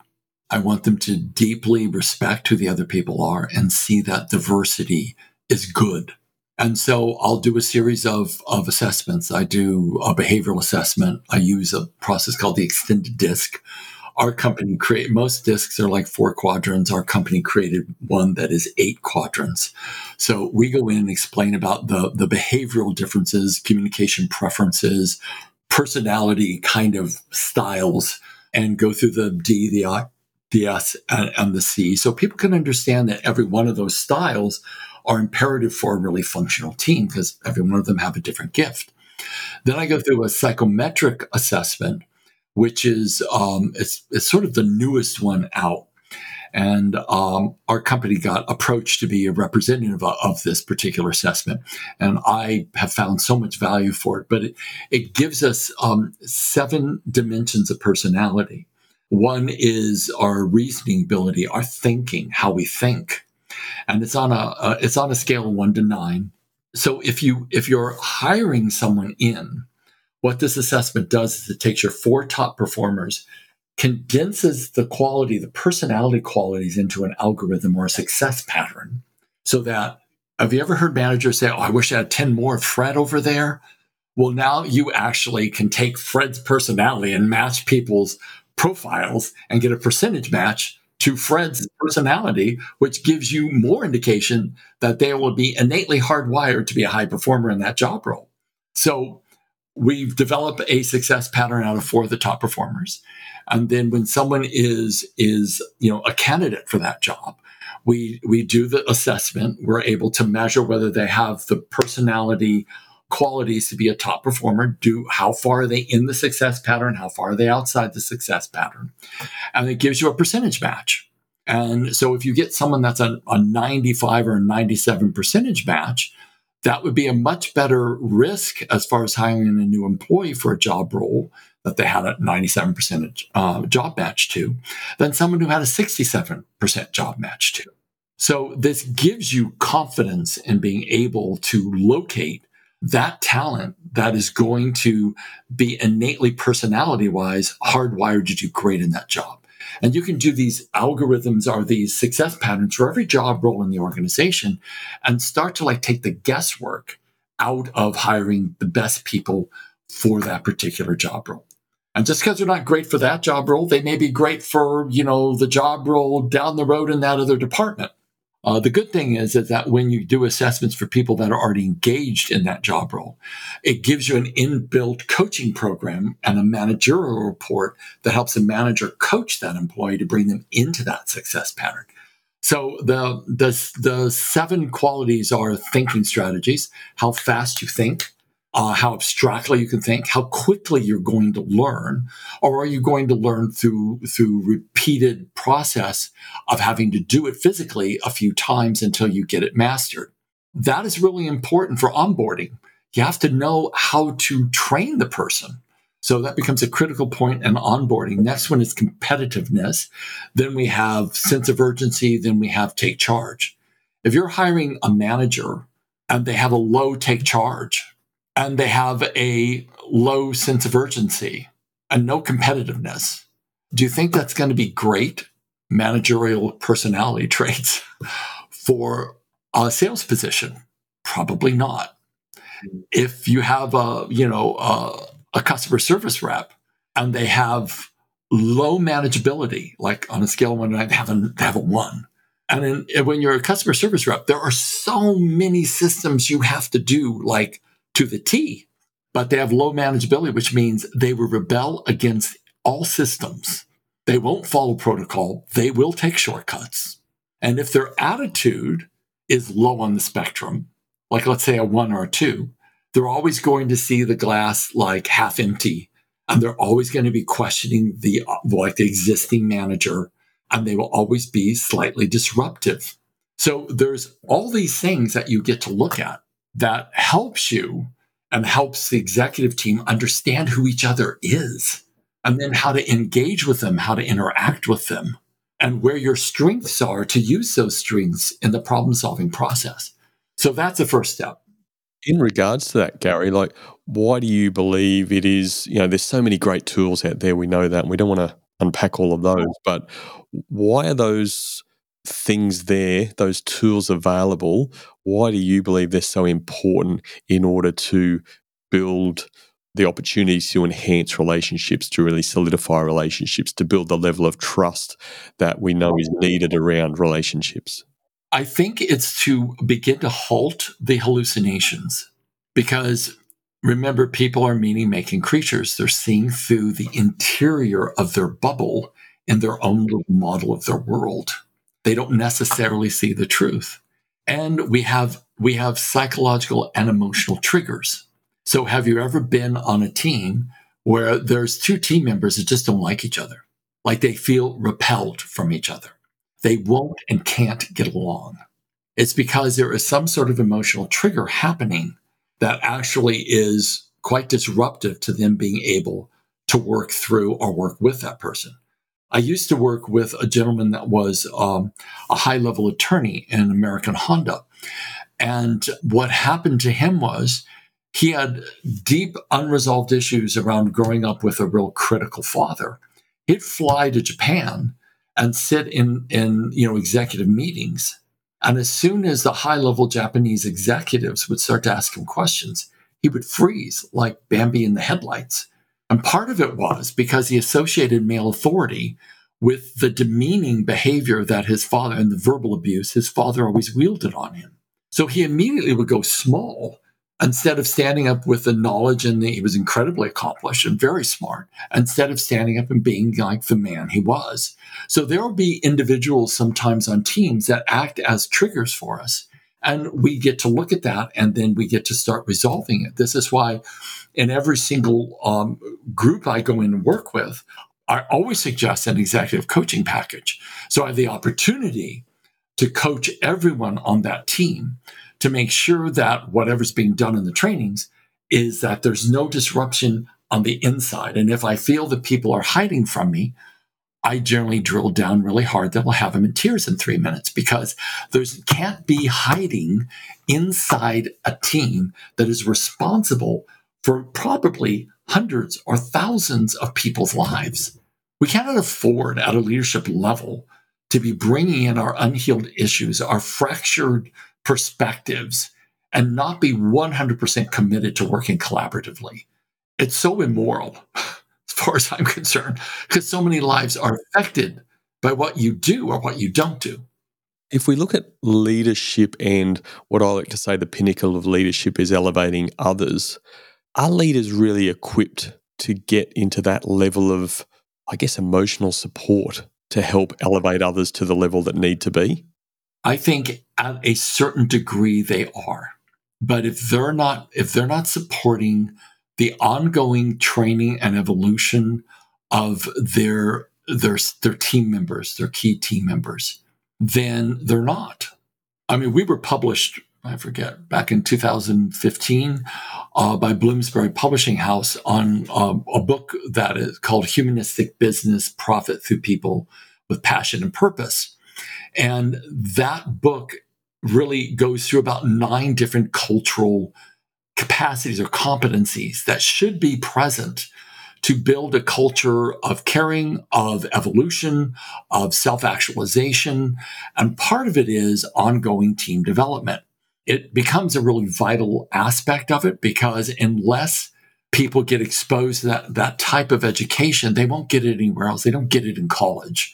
I want them to deeply respect who the other people are and see that diversity is good. And so I'll do a series of, of assessments. I do a behavioral assessment. I use a process called the extended DISC, our company create most discs are like four quadrants. Our company created one that is eight quadrants. So we go in and explain about the, the behavioral differences, communication preferences, personality kind of styles, and go through the D, the I, the S, and, and the C. So people can understand that every one of those styles are imperative for a really functional team because every one of them have a different gift. Then I go through a psychometric assessment which is um, it's, it's sort of the newest one out. And um, our company got approached to be a representative of, of, this particular assessment. And I have found so much value for it. But it, it gives us um, seven dimensions of personality. One is our reasoning ability, our thinking, how we think. And it's on a, uh, it's on a scale of one to nine. So if you if you're hiring someone in, what this assessment does is it takes your four top performers, condenses the quality, the personality qualities into an algorithm or a success pattern so that have you ever heard managers say, Oh, I wish I had 10 more Fred over there? Well, now you actually can take Fred's personality and match people's profiles and get a percentage match to Fred's personality, which gives you more indication that they will be innately hardwired to be a high performer in that job role. So we've developed a success pattern out of four of the top performers. And then when someone is, is, you know, a candidate for that job, we, we do the assessment. We're able to measure whether they have the personality qualities to be a top performer. Do how far are they in the success pattern? How far are they outside the success pattern? And it gives you a percentage match. And so if you get someone that's a, a 95 or a 97 percentage match, that would be a much better risk as far as hiring a new employee for a job role that they had a 97% uh, job match to than someone who had a 67% job match to. So this gives you confidence in being able to locate that talent that is going to be innately personality wise hardwired to do great in that job. And you can do these algorithms or these success patterns for every job role in the organization and start to like take the guesswork out of hiring the best people for that particular job role. And just because they're not great for that job role, they may be great for, you know, the job role down the road in that other department. Uh, the good thing is, is that when you do assessments for people that are already engaged in that job role, it gives you an inbuilt coaching program and a managerial report that helps a manager coach that employee to bring them into that success pattern. So the the the seven qualities are thinking strategies: how fast you think, uh, how abstractly you can think, how quickly you're going to learn, or are you going to learn through through repeated process of having to do it physically a few times until you get it mastered? That is really important for onboarding. You have to know how to train the person. So that becomes a critical point in onboarding. Next one is competitiveness. Then we have sense of urgency. Then we have take charge. If you're hiring a manager and they have a low take charge, and they have a low sense of urgency and no competitiveness. Do you think that's going to be great managerial personality traits for a sales position? Probably not. If you have a, you know, a, a customer service rep and they have low manageability, like on a scale of one to nine, they have a, they have a one. And in, when you're a customer service rep, there are so many systems you have to do, like to the T, but they have low manageability, which means they will rebel against all systems. They won't follow protocol. They will take shortcuts. And if their attitude is low on the spectrum, like let's say a one or a two, they're always going to see the glass like half empty. And they're always going to be questioning the like the existing manager, and they will always be slightly disruptive. So there's all these things that you get to look at that helps you and helps the executive team understand who each other is and then how to engage with them, how to interact with them, and where your strengths are to use those strengths in the problem solving process. So that's the first step. In regards to that, Gary, like, why do you believe it is? You know, there's so many great tools out there. We know that. And we don't want to unpack all of those, but why are those things there, those tools available, why do you believe they're so important in order to build the opportunities to enhance relationships, to really solidify relationships, to build the level of trust that we know is needed around relationships? I think it's to begin to halt the hallucinations because remember, people are meaning making creatures. They're seeing through the interior of their bubble in their own little model of their world they don't necessarily see the truth. And we have we have psychological and emotional triggers. So have you ever been on a team where there's two team members that just don't like each other? Like they feel repelled from each other. They won't and can't get along. It's because there is some sort of emotional trigger happening that actually is quite disruptive to them being able to work through or work with that person. I used to work with a gentleman that was um, a high level attorney in American Honda. And what happened to him was he had deep unresolved issues around growing up with a real critical father. He'd fly to Japan and sit in, in you know, executive meetings. And as soon as the high level Japanese executives would start to ask him questions, he would freeze like Bambi in the headlights. And part of it was because he associated male authority with the demeaning behavior that his father and the verbal abuse his father always wielded on him. So he immediately would go small instead of standing up with the knowledge and the, he was incredibly accomplished and very smart instead of standing up and being like the man he was. So there will be individuals sometimes on teams that act as triggers for us. And we get to look at that and then we get to start resolving it. This is why in every single um, group i go in and work with i always suggest an executive coaching package so i have the opportunity to coach everyone on that team to make sure that whatever's being done in the trainings is that there's no disruption on the inside. And if I feel that people are hiding from me, I generally drill down really hard that will have them in tears in three minutes because there can't be hiding inside a team that is responsible for probably hundreds or thousands of people's lives. We cannot afford at a leadership level to be bringing in our unhealed issues, our fractured perspectives and not be 100% committed to working collaboratively. It's so immoral, as far as I'm concerned, because so many lives are affected by what you do or what you don't do. If we look at leadership and what I like to say the pinnacle of leadership is elevating others, are leaders really equipped to get into that level of, I guess, emotional support to help elevate others to the level that need to be? I think at a certain degree they are. But if they're not if they're not supporting the ongoing training and evolution of their their their team members, their key team members, then they're not. I mean, we were published, I forget, back in 2015 uh, by Bloomsbury Publishing House on uh, a book that is called Humanistic Business Profit Through People with Passion and Purpose. And that book really goes through about nine different cultural capacities or competencies that should be present to build a culture of caring, of evolution, of self actualization. And part of it is ongoing team development. It becomes a really vital aspect of it because unless people get exposed to that, that type of education, they won't get it anywhere else. They don't get it in college.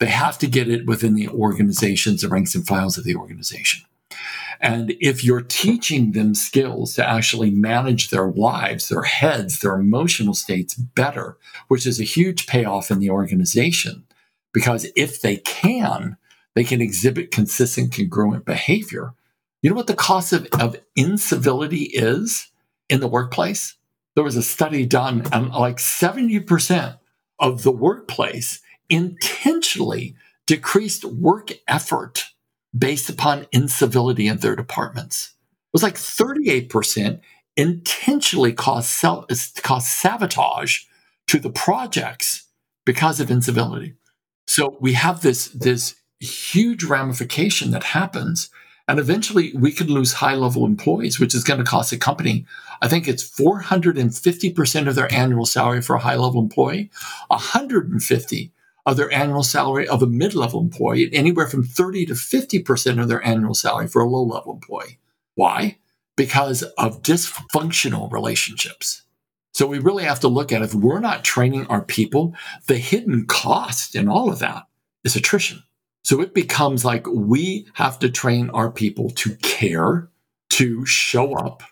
They have to get it within the organizations, the ranks and files of the organization. And if you're teaching them skills to actually manage their lives, their heads, their emotional states better, which is a huge payoff in the organization, because if they can, they can exhibit consistent, congruent behavior. You know what the cost of, of incivility is in the workplace? There was a study done, and like 70% of the workplace intentionally decreased work effort based upon incivility in their departments. It was like 38% intentionally caused, caused sabotage to the projects because of incivility. So we have this, this huge ramification that happens. And eventually we could lose high level employees, which is going to cost a company, I think it's 450% of their annual salary for a high level employee, 150 of their annual salary of a mid level employee, and anywhere from 30 to 50% of their annual salary for a low level employee. Why? Because of dysfunctional relationships. So we really have to look at if we're not training our people, the hidden cost in all of that is attrition. So it becomes like we have to train our people to care, to show up,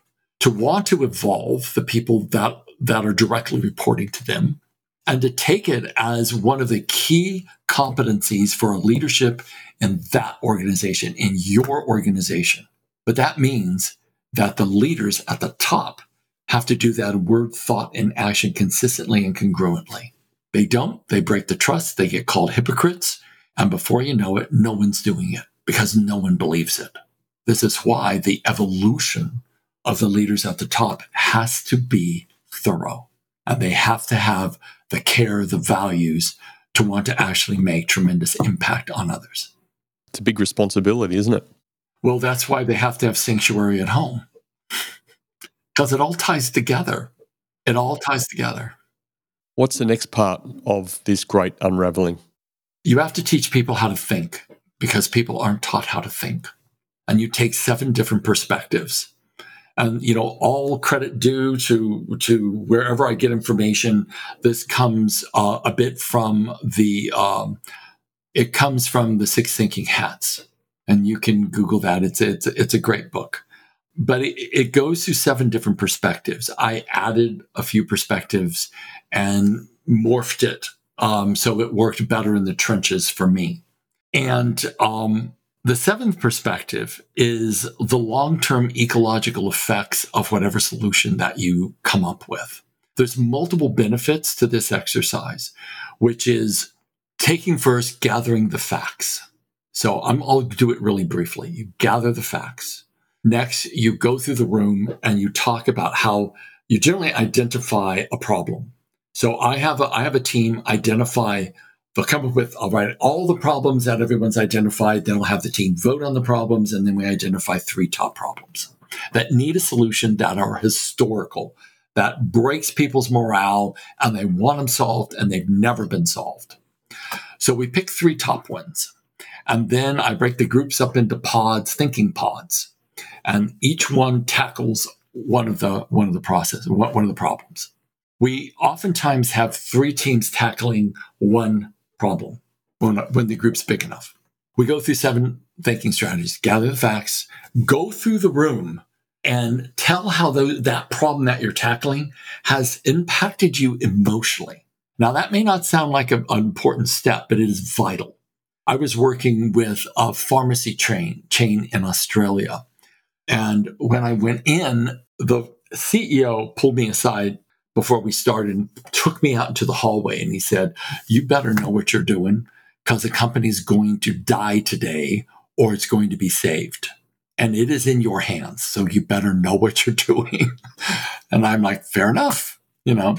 to want to evolve the people that, that are directly reporting to them, and to take it as one of the key competencies for a leadership in that organization, in your organization. But that means that the leaders at the top have to do that word, thought, and action consistently and congruently. They don't, they break the trust, they get called hypocrites. And before you know it, no one's doing it because no one believes it. This is why the evolution of the leaders at the top has to be thorough and they have to have the care, the values to want to actually make tremendous impact on others. It's a big responsibility, isn't it? Well, that's why they have to have sanctuary at home because it all ties together. It all ties together. What's the next part of this great unraveling? You have to teach people how to think because people aren't taught how to think. And you take seven different perspectives. And you know, all credit due to to wherever I get information. This comes uh, a bit from the um, it comes from the Six Thinking Hats, and you can Google that. It's it's it's a great book but it, it, goes through seven different perspectives. I added a few perspectives and morphed it um, so it worked better in the trenches for me. And um, the seventh perspective is the long term ecological effects of whatever solution that you come up with. There's multiple benefits to this exercise, which is taking first, gathering the facts. So i will do it really briefly. You gather the facts Next, you go through the room and you talk about how you generally identify a problem. So I have a, I have a team identify, they'll come up with, I'll write all the problems that everyone's identified. Then I'll have the team vote on the problems. And then we identify three top problems that need a solution that are historical, that breaks people's morale and they want them solved and they've never been solved. So we pick three top ones. And then I break the groups up into pods, thinking pods and each one tackles one of the one of the process one of the problems. We oftentimes have three teams tackling one problem when, when the group's big enough. We go through seven thinking strategies, gather the facts, go through the room, and tell how the, that problem that you're tackling has impacted you emotionally. Now, that may not sound like a, an important step, but it is vital. I was working with a pharmacy chain, chain in Australia and when I went in, the CEO pulled me aside before we started took me out into the hallway and he said, You better know what you're doing because the company's going to die today or it's going to be saved. And it is in your hands. So you better know what you're doing. and I'm like, Fair enough you know.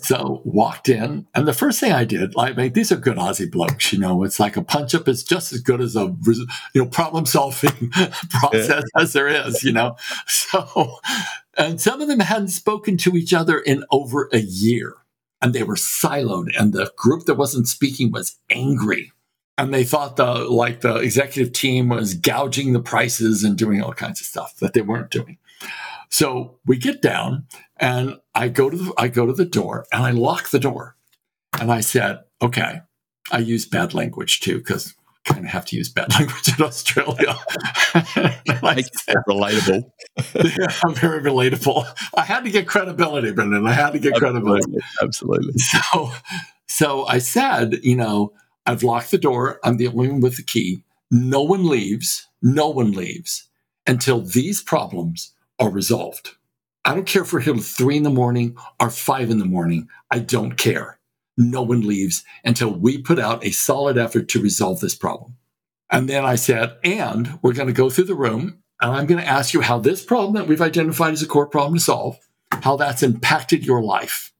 so walked in, and the first thing I did, like, these are good Aussie blokes, you know. It's like a punch up is just as good as a you know problem solving process yeah. as there is, you know. So, and some of them hadn't spoken to each other in over a year, and they were siloed, and the group that wasn't speaking was angry. And they thought the like the executive team was gouging the prices and doing all kinds of stuff that they weren't doing. So we get down and I go to the, I go to the door and I lock the door. And I said, okay, I use bad language too, because I kind of have to use bad language in Australia. like relatable. yeah, I'm very relatable. I had to get credibility, Brendan. I had to get absolutely, credibility. Absolutely. So, so I said, you know, I've locked the door. I'm the only one with the key. No one leaves. No one leaves until these problems are resolved. I don't care we're here three in the morning or five in the morning. I don't care. No one leaves until we put out a solid effort to resolve this problem. And then I said, and we're going to go through the room and I'm going to ask you how this problem that we've identified as a core problem to solve, how that's impacted your life.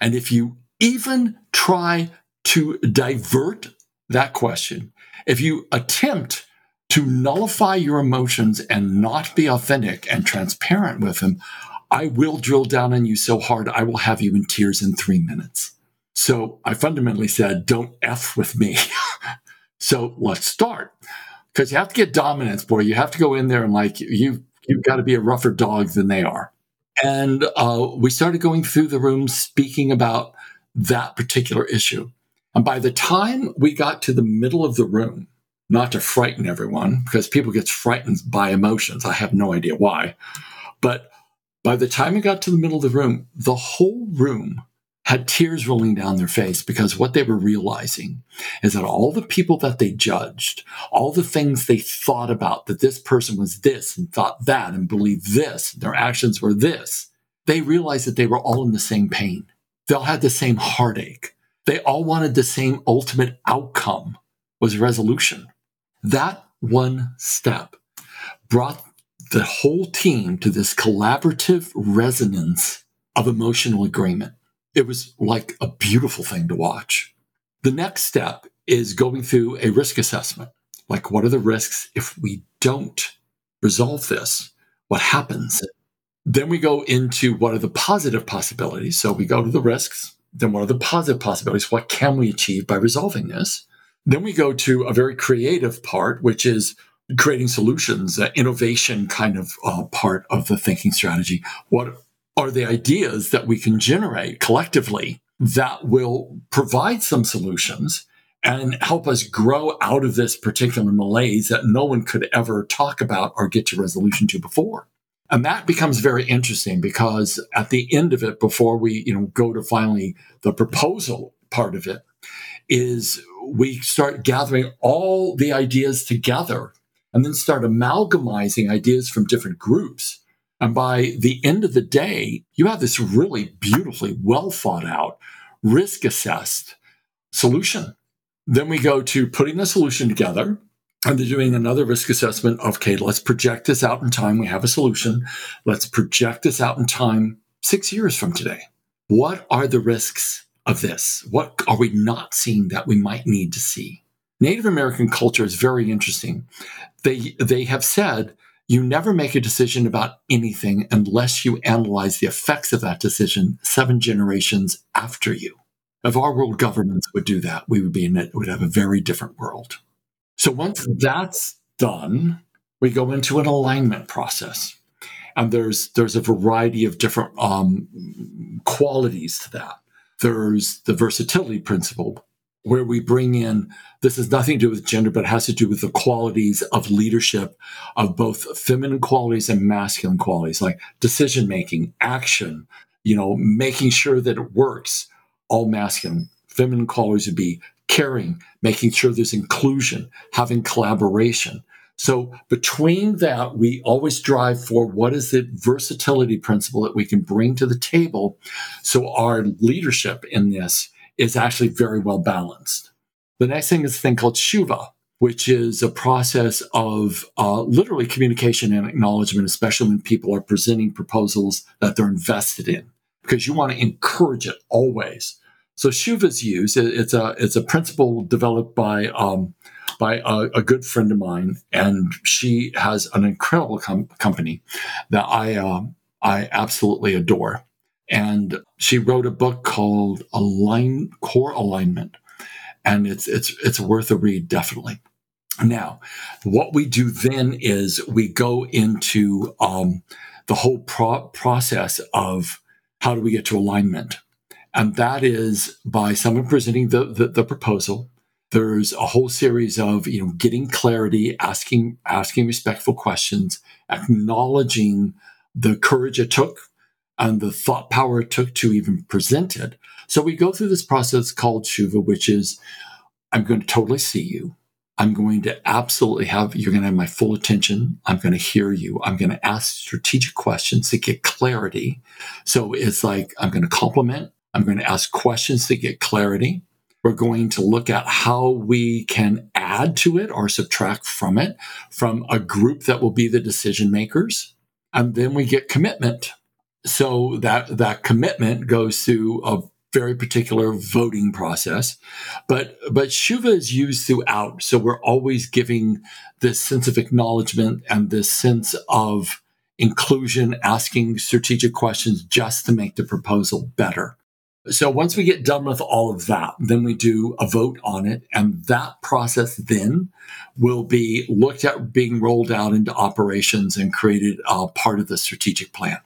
And if you even try to divert that question, if you attempt to nullify your emotions and not be authentic and transparent with them, I will drill down on you so hard, I will have you in tears in three minutes. So I fundamentally said, don't F with me. so let's start. Because you have to get dominance, boy. You have to go in there and like you you've got to be a rougher dog than they are. And uh, we started going through the room speaking about that particular issue. And by the time we got to the middle of the room, not to frighten everyone, because people get frightened by emotions. I have no idea why. But by the time we got to the middle of the room, the whole room had tears rolling down their face because what they were realizing is that all the people that they judged, all the things they thought about that this person was this and thought that and believed this, their actions were this, they realized that they were all in the same pain. They all had the same heartache. They all wanted the same ultimate outcome was resolution. That one step brought the whole team to this collaborative resonance of emotional agreement. It was like a beautiful thing to watch. The next step is going through a risk assessment. Like, what are the risks if we don't resolve this? What happens? Then we go into what are the positive possibilities. So we go to the risks. Then what are the positive possibilities? What can we achieve by resolving this? Then we go to a very creative part, which is creating solutions, uh, innovation kind of uh, part of the thinking strategy. What are the ideas that we can generate collectively that will provide some solutions and help us grow out of this particular malaise that no one could ever talk about or get to resolution to before? And that becomes very interesting because at the end of it, before we, you know, go to finally the proposal part of it, is we start gathering all the ideas together and then start amalgamizing ideas from different groups. And by the end of the day, you have this really beautifully well thought out, risk assessed solution. Then we go to putting the solution together and they're doing another risk assessment of, okay, let's project this out in time. We have a solution. Let's project this out in time six years from today. What are the risks of this? What are we not seeing that we might need to see? Native American culture is very interesting. They, they have said you never make a decision about anything unless you analyze the effects of that decision seven generations after you. If our world governments would do that, we would be in it, would have a very different world. So once that's done, we go into an alignment process. And there's there's a variety of different um, qualities to that. There's the versatility principle, where we bring in this has nothing to do with gender, but has to do with the qualities of leadership of both feminine qualities and masculine qualities, like decision making, action, you know, making sure that it works, all masculine. Feminine qualities would be caring, making sure there's inclusion, having collaboration. So between that, we always drive for what is the versatility principle that we can bring to the table. So our leadership in this is actually very well balanced. The next thing is a thing called Shuva, which is a process of uh, literally communication and acknowledgement, especially when people are presenting proposals that they're invested in, because you want to encourage it always. So Shuva is used. It's a it's a principle developed by um, by a, a, good friend of mine, and she has an incredible com- company that I uh, I absolutely adore. And she wrote a book called Align Core Alignment, and it's it's it's worth a read definitely. Now, what we do then is we go into um, the whole pro- process of how do we get to alignment and that is by someone presenting the, the, the proposal. There's a whole series of you know getting clarity, asking asking respectful questions, acknowledging the courage it took and the thought power it took to even present it. So we go through this process called Shuva, which is I'm going to totally see you. I'm going to absolutely have, you're going to have my full attention. I'm going to hear you. I'm going to ask strategic questions to get clarity. So it's like, I'm going to compliment. I'm going to ask questions to get clarity. We're going to look at how we can add to it or subtract from it from a group that will be the decision makers. And then we get commitment. So that, that commitment goes through a very particular voting process. But but Shuva is used throughout. So we're always giving this sense of acknowledgement and this sense of inclusion, asking strategic questions just to make the proposal better. So once we get done with all of that, then we do a vote on it. And that process then will be looked at being rolled out into operations and created part of the strategic plan.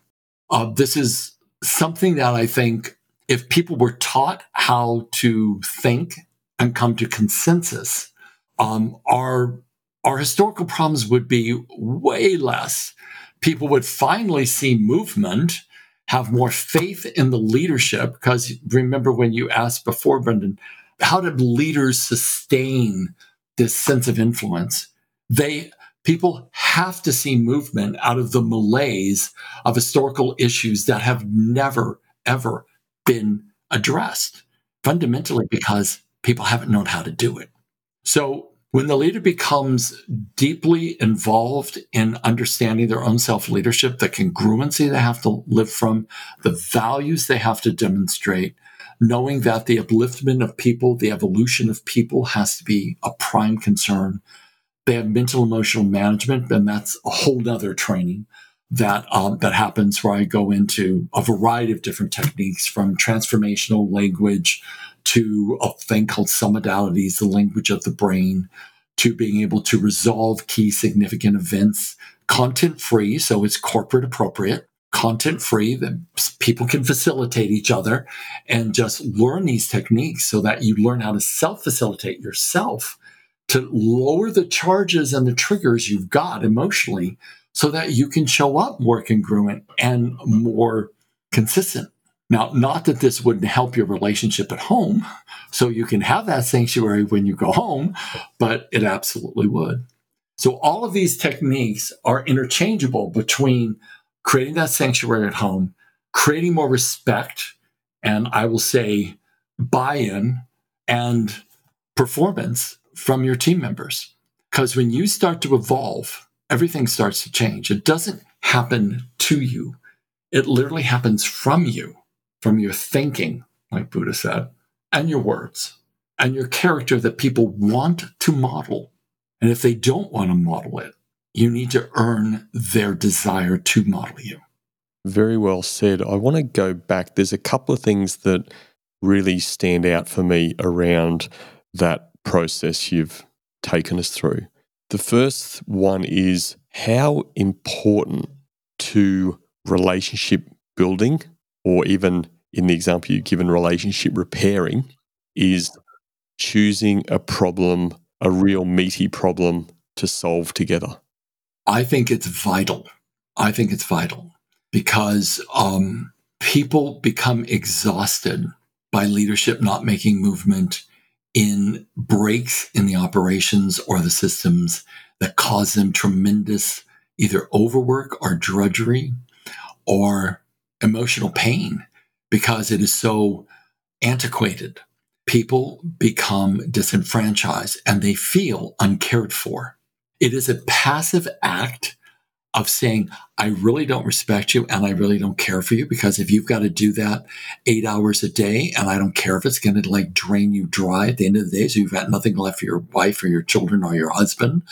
Uh, this is something that I think if people were taught how to think and come to consensus, um, our, our historical problems would be way less. People would finally see movement have more faith in the leadership. Because remember when you asked before, Brendan, how did leaders sustain this sense of influence? They people have to see movement out of the malaise of historical issues that have never, ever been addressed, fundamentally because people haven't known how to do it. So when the leader becomes deeply involved in understanding their own self leadership, the congruency they have to live from, the values they have to demonstrate, knowing that the upliftment of people, the evolution of people has to be a prime concern, They have mental emotional management, and that's a whole nother training that um, that happens where I go into a variety of different techniques from transformational language to a thing called submodalities, the language of the brain, to being able to resolve key significant events. Content free, so it's corporate appropriate, content free that people can facilitate each other and just learn these techniques so that you learn how to self facilitate yourself to lower the charges and the triggers you've got emotionally so that you can show up more congruent and more consistent. Now, not that this wouldn't help your relationship at home, so you can have that sanctuary when you go home, but it absolutely would. So, all of these techniques are interchangeable between creating that sanctuary at home, creating more respect, and I will say buy in and performance from your team members. Because when you start to evolve, everything starts to change. It doesn't happen to you, it literally happens from you, from your thinking, like Buddha said, and your words, and your character that people want to model. And if they don't want to model it, you need to earn their desire to model you. Very well said. I want to go back. There's a couple of things that really stand out for me around that process you've taken us through. The first one is how important to relationship building, or even in the example you've given, relationship repairing, is choosing a problem, a real meaty problem to solve together. I think it's vital. I think it's vital because um, people become exhausted by leadership not making movement in breaks in the operations or the systems that cause them tremendous either overwork or drudgery or emotional pain because it is so antiquated. People become disenfranchised and they feel uncared for. It is a passive act of saying, I really don't respect you and I really don't care for you because if you've got to do that eight hours a day and I don't care if it's going to like drain you dry at the end of the day, so you've got nothing left for your wife or your children or your husband,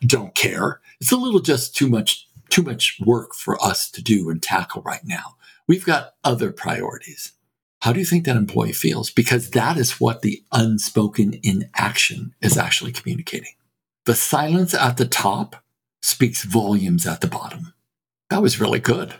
don't care. It's a little just too much, too much work for us to do and tackle right now. We've got other priorities. How do you think that employee feels? Because that is what the unspoken inaction is actually communicating. The silence at the top speaks volumes at the bottom. That was really good.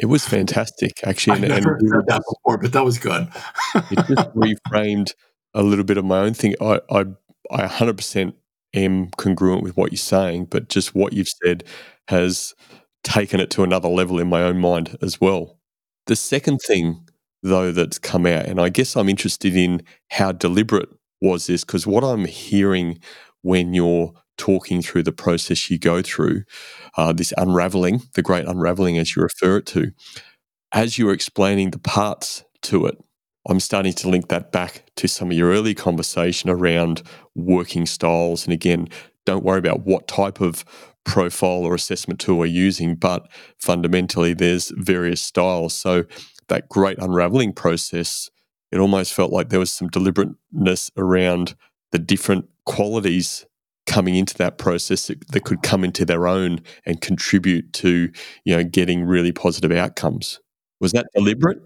it was fantastic, actually. I've never heard that before, but that was good. it just reframed a little bit of my own thing. I, I, I 100% am congruent with what you're saying, but just what you've said has taken it to another level in my own mind as well. The second thing, though, that's come out, and I guess I'm interested in how deliberate was this, because what I'm hearing when you're talking through the process you go through, uh, this unraveling, the great unraveling as you refer it to, as you're explaining the parts to it, I'm starting to link that back to some of your early conversation around working styles. And again, don't worry about what type of profile or assessment tool we're using, but fundamentally, there's various styles. So that great unraveling process, it almost felt like there was some deliberateness around the different qualities coming into that process that, that, could come into their own and contribute to you know getting really positive outcomes. Was that deliberate?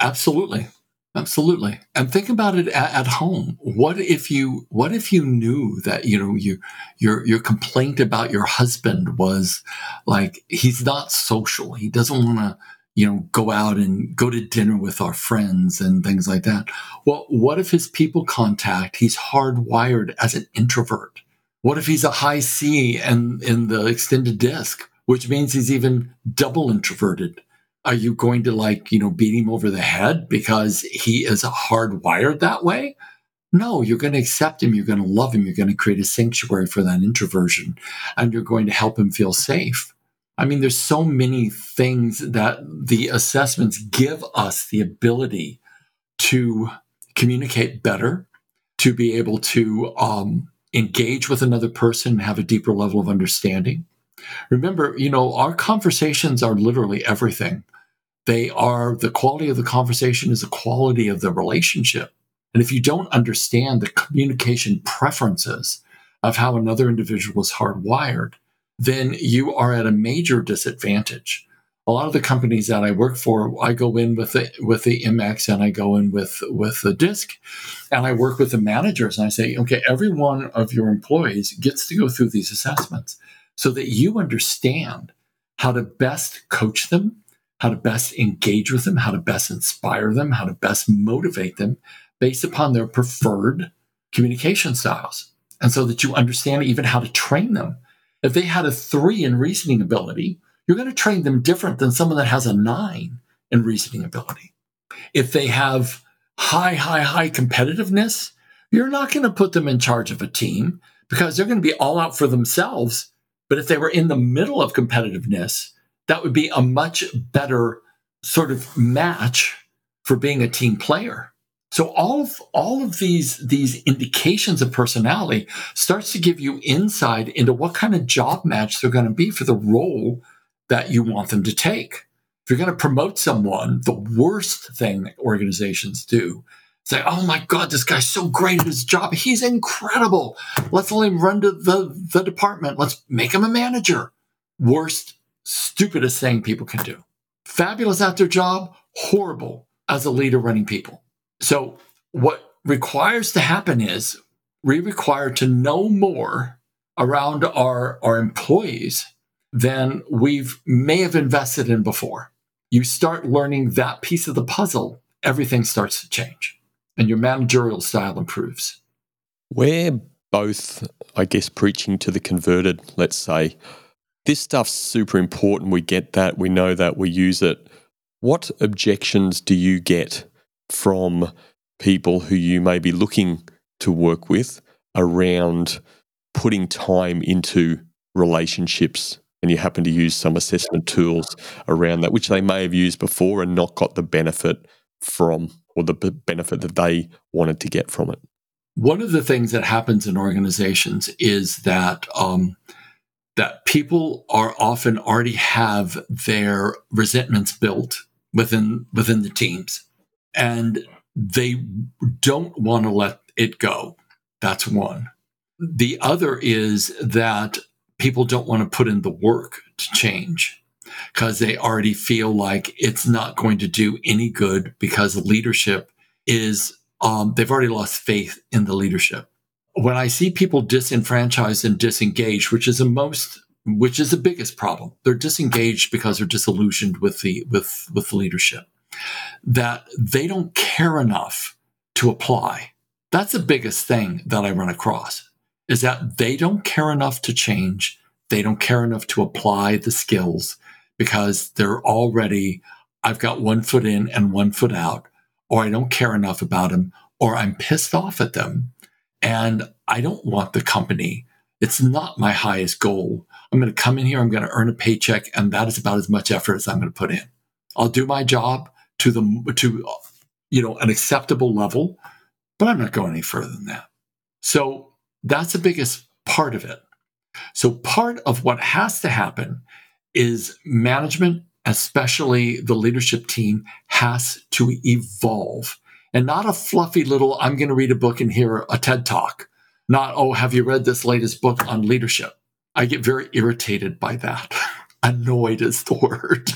Absolutely. Absolutely. And think about it at, at, home. What if you what if you knew that you know you your your complaint about your husband was like he's not social. He doesn't want to you know go out and go to dinner with our friends and things like that. Well what if his people contact he's hardwired as an introvert what if he's a high C and in the extended disc, which means he's even double introverted? Are you going to like, you know, beat him over the head because he is hardwired that way? No, you're going to accept him. You're going to love him. You're going to create a sanctuary for that introversion and you're going to help him feel safe. I mean, there's so many things that the assessments give us the ability to communicate better, to be able to um, engage with another person and have a deeper level of understanding. Remember, you know, our conversations are literally everything. They are the quality of the conversation is the quality of the relationship. And if you don't understand the communication preferences of how another individual is hardwired, then you are at a major disadvantage. A lot of the companies that I work for, I go in with the with the MX and I go in with with the DISC, and I work with the managers and I say, okay, every one of your employees gets to go through these assessments so that you understand how to best coach them, how to best engage with them, how to best inspire them, how to best motivate them based upon their preferred communication styles. And so that you understand even how to train them. If they had a three in reasoning ability, you're going to train them different than someone that has a nine in reasoning ability. If they have high, high, high competitiveness, you're not going to put them in charge of a team because they're going to be all out for themselves. But if they were in the middle of competitiveness, that would be a much better sort of match for being a team player. So all of all of these these indications of personality starts to give you insight into what kind of job match they're going to be for the role that you want them to take. If you're going to promote someone, the worst thing that organizations do say, "Oh my God, this guy's so great at his job. He's incredible. Let's let him run to the the department. Let's make him a manager." Worst, stupidest thing people can do. Fabulous at their job, horrible as a leader running people. So, what requires to happen is we require to know more around our, our employees than we've may have invested in before. You start learning that piece of the puzzle, everything starts to change and your managerial style improves. We're both, I guess, preaching to the converted, let's say. This stuff's super important. We get that. We know that. We use it. What objections do you get from people who you may be looking to work with around putting time into relationships and you happen to use some assessment tools around that, which they may have used before and not got the benefit from or the benefit that they wanted to get from it. One of the things that happens in organizations is that um, that people are often already have their resentments built within within the teams and they don't want to let it go. That's one. The other is that people don't want to put in the work to change because they already feel like it's not going to do any good because leadership is, um, they've already lost faith in the leadership. When I see people disenfranchised and disengaged, which is the most, which is the biggest problem, they're disengaged because they're disillusioned with the, with, with the leadership that they don't care enough to apply. That's the biggest thing that I run across is that they don't care enough to change. They don't care enough to apply the skills because they're already, I've got one foot in and one foot out, or I don't care enough about them, or I'm pissed off at them. And I don't want the company. It's not my highest goal. I'm going to come in here, I'm going to earn a paycheck, and that is about as much effort as I'm going to put in. I'll do my job to the to you know an acceptable level, but I'm not going any further than that. So that's the biggest part of it. So part of what has to happen is management, especially the leadership team, has to evolve and not a fluffy little, I'm going to read a book and hear a TED talk. Not, oh, have you read this latest book on leadership? I get very irritated by that. Annoyed is the word.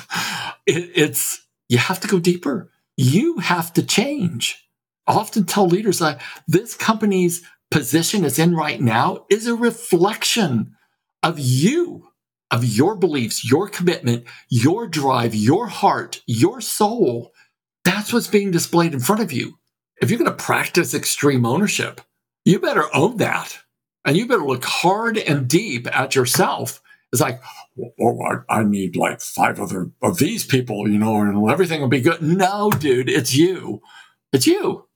It, it's you have to go deeper. You have to change. I often tell leaders that this company's position is in right now is a reflection of you, of your beliefs, your commitment, your drive, your heart, your soul. That's what's being displayed in front of you. If you're going to practice extreme ownership, you better own that. And you better look hard and deep at yourself. It's like, oh, I, I need like five other of these people, you know, and everything will be good. No, dude, it's you. It's you.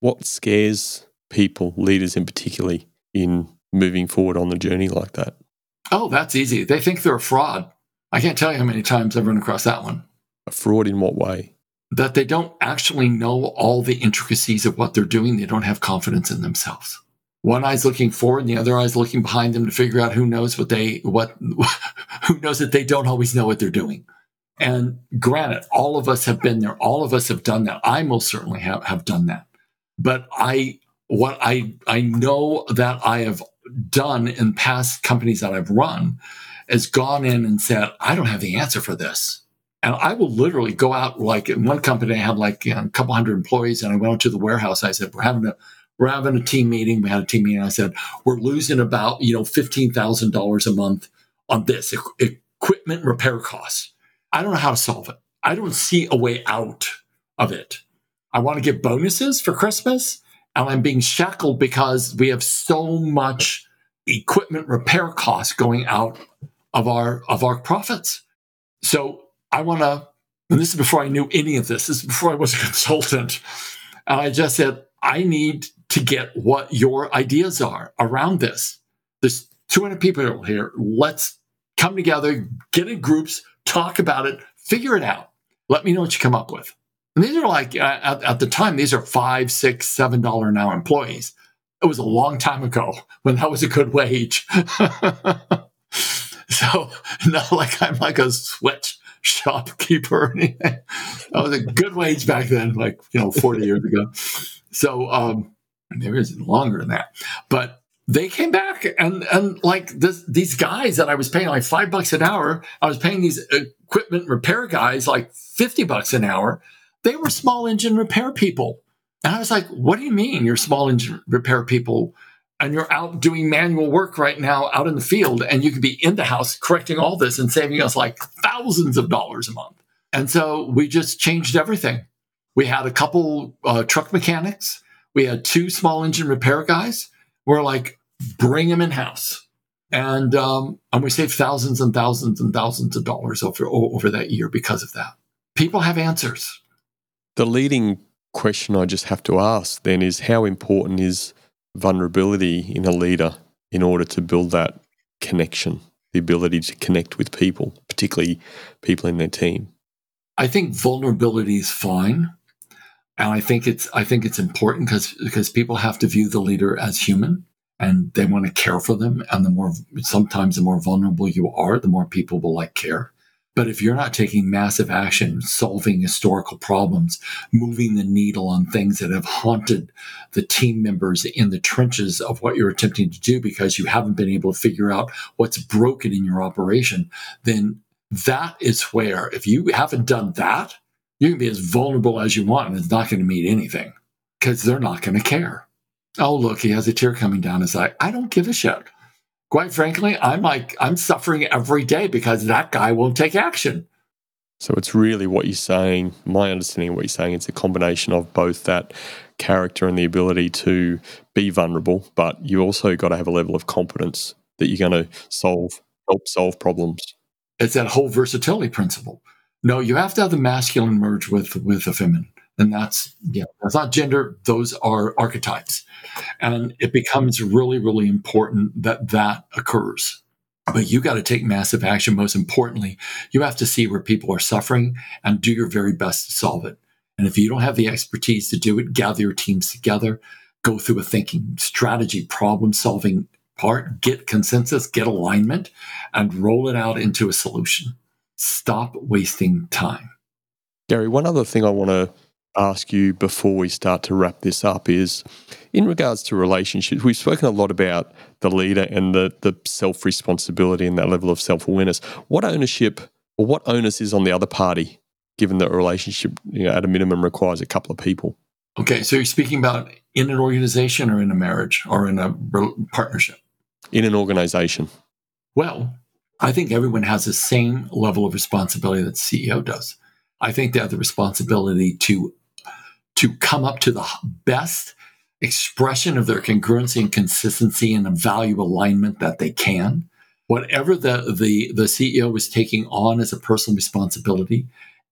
What scares people, leaders in particular, in moving forward on the journey like that? Oh, that's easy. They think they're a fraud. I can't tell you how many times I've run across that one. A fraud in what way? That they don't actually know all the intricacies of what they're doing. They don't have confidence in themselves one eye's looking forward and the other eye's looking behind them to figure out who knows what they what who knows that they don't always know what they're doing and granted all of us have been there all of us have done that i most certainly have, have done that but i what i i know that i have done in past companies that I've run is gone in and said, I don't have the answer for this. And I will literally go out like in one company, I had like you know, a couple hundred employees, and I went out to the warehouse. I said, We're having a we're having a team meeting. We had a team meeting. I said, We're losing about, you know, fifteen thousand dollars a month on this equipment repair costs. I don't know how to solve it. I don't see a way out of it. I want to give bonuses for Christmas, and I'm being shackled because we have so much equipment repair costs going out of our of our profits. So I want to, and this is before I knew any of this. This is before I was a consultant, and I just said I need to get what your ideas are around this. There's 200 people here. Let's come together, get in groups, talk about it, figure it out. Let me know what you come up with. And these are like at, at the time, these are five, six, seven dollar an hour employees. It was a long time ago when that was a good wage. so not like I'm like a switch shopkeeper or anything. That was a good wage back then, like you know, 40 years ago. So um maybe it's longer than that. But they came back and and like this, these guys that I was paying like five bucks an hour, I was paying these equipment repair guys like 50 bucks an hour they were small engine repair people. And I was like, what do you mean you're small engine repair people and you're out doing manual work right now out in the field and you could be in the house correcting all this and saving us like thousands of dollars a month. And so we just changed everything. We had a couple uh, truck mechanics. We had two small engine repair guys. We're like, bring them in house. And, um, and we saved thousands and thousands and thousands of dollars over, over that year because of that. People have answers. The leading question I just have to ask then is how important is vulnerability in a leader in order to build that connection, the ability to connect with people, particularly people in their team? I think vulnerability is fine. And I think it's I think it's important because because people have to view the leader as human and they want to care for them. And the more sometimes the more vulnerable you are, the more people will like care. But if you're not taking massive action, solving historical problems, moving the needle on things that have haunted the team members in the trenches of what you're attempting to do because you haven't been able to figure out what's broken in your operation, then that is where, if you haven't done that, you can be as vulnerable as you want and it's not going to mean anything because they're not going to care. Oh, look, he has a tear coming down his eye. I don't give a shit quite frankly, I'm like, I'm suffering every day because that guy won't take action. So it's really what you're saying. My understanding of what you're saying, it's a combination of both that character and the ability to be vulnerable, but you also got to have a level of competence that you're going to solve, help solve problems. It's that whole versatility principle. No, you have to have the masculine merge with with the feminine and that's yeah that's not gender those are archetypes. And it becomes really really important that that occurs. But you got to take massive action. Most importantly you have to see where people are suffering and do your very best to solve it. And if you don't have the expertise to do it gather your teams together go through a thinking strategy problem solving part get consensus get alignment and roll it out into a solution. Stop wasting time. Gary one other thing i want to ask you before we start to wrap this up is in regards to relationships, we've spoken a lot about the leader and the, the self responsibility and that level of self awareness. What ownership or what onus is on the other party, given that a relationship you know, at a minimum requires a couple of people? Okay, so you're speaking about in an organization or in a marriage or in a partnership? In an organization. Well, I think everyone has the same level of responsibility that CEO does. I think they have the responsibility to to come up to the best expression of their congruency and consistency and value alignment that they can. Whatever the, the, the CEO is taking on as a personal responsibility,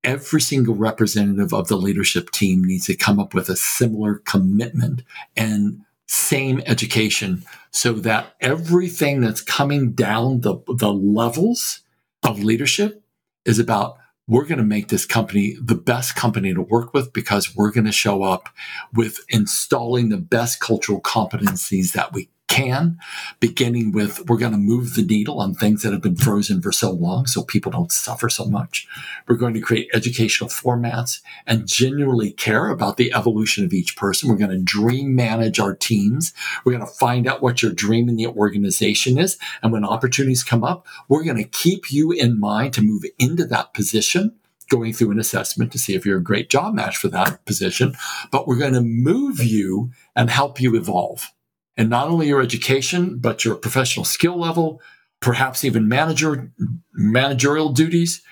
every single representative of the leadership team needs to come up with a similar commitment and same education so that everything that's coming down the, the levels of leadership is about we're going to make this company the best company to work with because we're going to show up with installing the best cultural competencies that we can, beginning with we're going to move the needle on things that have been frozen for so long so people don't suffer so much. We're going to create educational formats and genuinely care about the evolution of each person. We're going to dream manage our teams. We're going to find out what your dream in the organization is. And when opportunities come up, we're going to keep you in mind to move into that position going through an assessment to see if you're a great job match for that position, but we're going to move you and help you evolve and not only your education, but your professional skill level, perhaps even manager, managerial duties,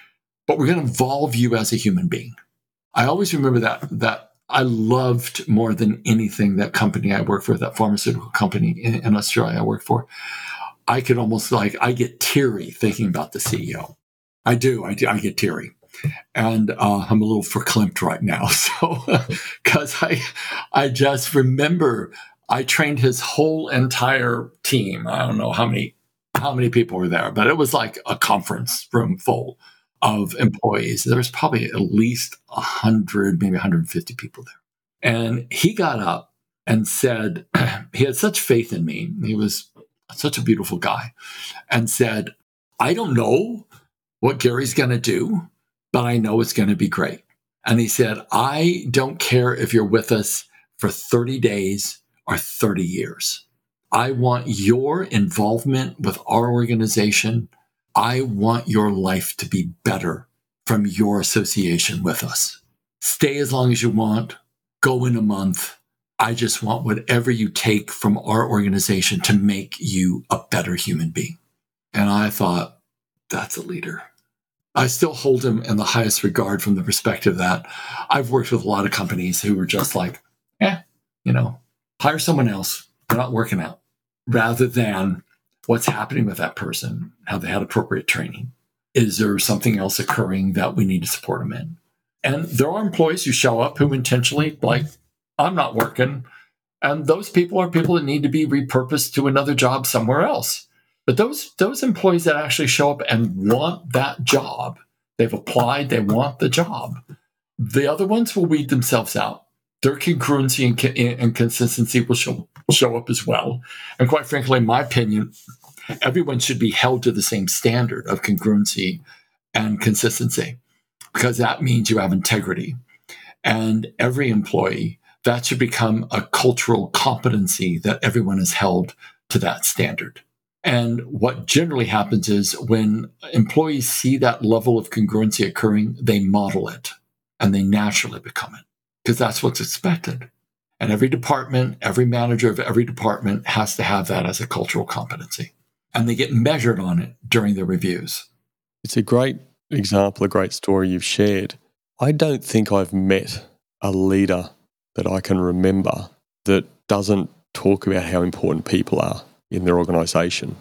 but we're going to evolve you as a human being. I always remember that, that I loved more than anything that company I worked for, that pharmaceutical company in, in Australia I worked for. I could almost like, I get teary thinking about the CEO. I do. I, do, I get teary and uh, I'm a little verklempt right now. So, because I, I just remember I trained his whole entire team. I don't know how many how many people were there, but it was like a conference room full of employees. There was probably at least 100, maybe 150 people there. And he got up and said, he had such faith in me. He was such a beautiful guy and said, I don't know what Gary's going to do, but I know it's going to be great. And he said, I don't care if you're with us for 30 days are 30 years. I want your involvement with our organization. I want your life to be better from your association with us. Stay as long as you want, go in a month. I just want whatever you take from our organization to make you a better human being. And I thought, that's a leader. I still hold him in the highest regard from the perspective that I've worked with a lot of companies who were just like, eh, you know, hire someone else. They're not working out rather than what's happening with that person. Have they had appropriate training? Is there something else occurring that we need to support them in? And there are employees who show up who intentionally, like, I'm not working. And those people are people that need to be repurposed to another job somewhere else. But those those employees that actually show up and want that job, they've applied, they want the job. The other ones will weed themselves out their congruency and, and consistency will show, show up as well. And quite frankly, in my opinion, everyone should be held to the same standard of congruency and consistency because that means you have integrity. And every employee, that should become a cultural competency that everyone is held to that standard. And what generally happens is when employees see that level of congruency occurring, they model it and they naturally become it because that's what's expected. And every department, every manager of every department has to have that as a cultural competency. And they get measured on it during the reviews. It's a great example, a great story you've shared. I don't think I've met a leader that I can remember that doesn't talk about how important people are in their organization.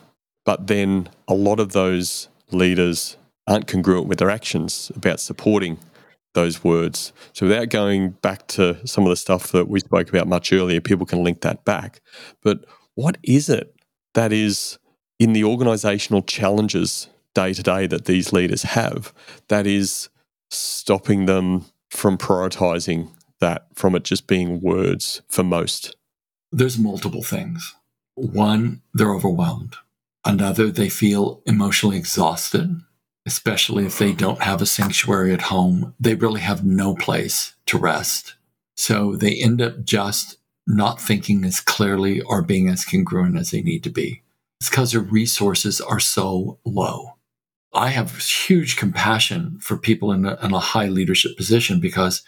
But then a lot of those leaders aren't congruent with their actions about supporting those words. So without going back to some of the stuff that we spoke about much earlier, people can link that back. But what is it that is in the organizational challenges day to day that these leaders have that is stopping them from prioritizing that from it just being words for most? There's multiple things. One, they're overwhelmed. Another, they feel emotionally exhausted especially if they don't have a sanctuary at home, they really have no place to rest. So they end up just not thinking as clearly or being as congruent as they need to be. It's because their resources are so low. I have huge compassion for people in a, in a high leadership position because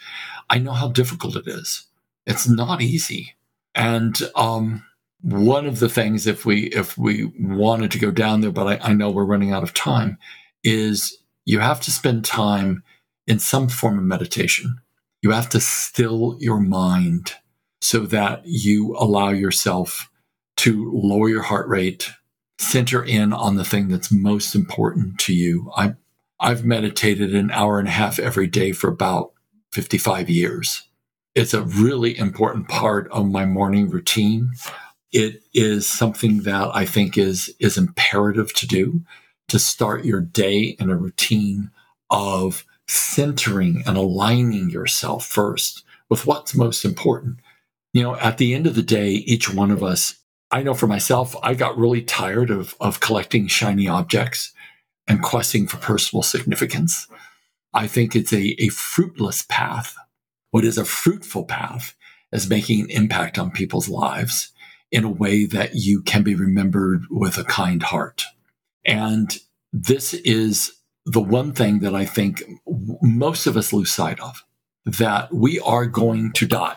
I know how difficult it is. It's not easy. And um, one of the things, if we if we wanted to go down there, but I, I know we're running out of time, is you have to spend time in some form of meditation. You have to still your mind so that you allow yourself to lower your heart rate, center in on the thing that's most important to you. I, I've meditated an hour and a half every day for about 55 years. It's a really important part of my morning routine. It is something that I think is, is imperative to do to start your day in a routine of centering and aligning yourself first with what's most important. You know, at the end of the day, each one of us I know for myself, I got really tired of, of collecting shiny objects and questing for personal significance. I think it's a, a fruitless path. What is a fruitful path is making an impact on people's lives in a way that you can be remembered with a kind heart. And this is the one thing that I think most of us lose sight of that we are going to die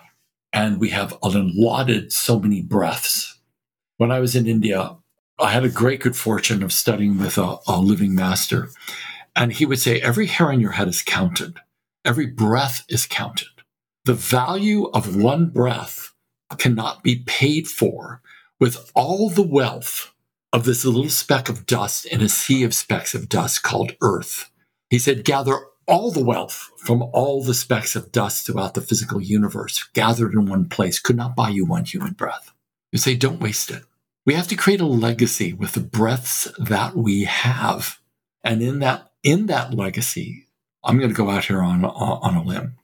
and we have allotted so many breaths. When I was in India, I had a great good fortune of studying with a, a living master. And he would say, every hair on your head is counted. Every breath is counted. The value of one breath cannot be paid for with all the wealth of this little speck of dust in a sea of specks of dust called Earth. He said, gather all the wealth from all the specks of dust throughout the physical universe gathered in one place could not buy you one human breath. You say, don't waste it. We have to create a legacy with the breaths that we have. And in that, in that legacy, I'm going to go out here on, on a limb.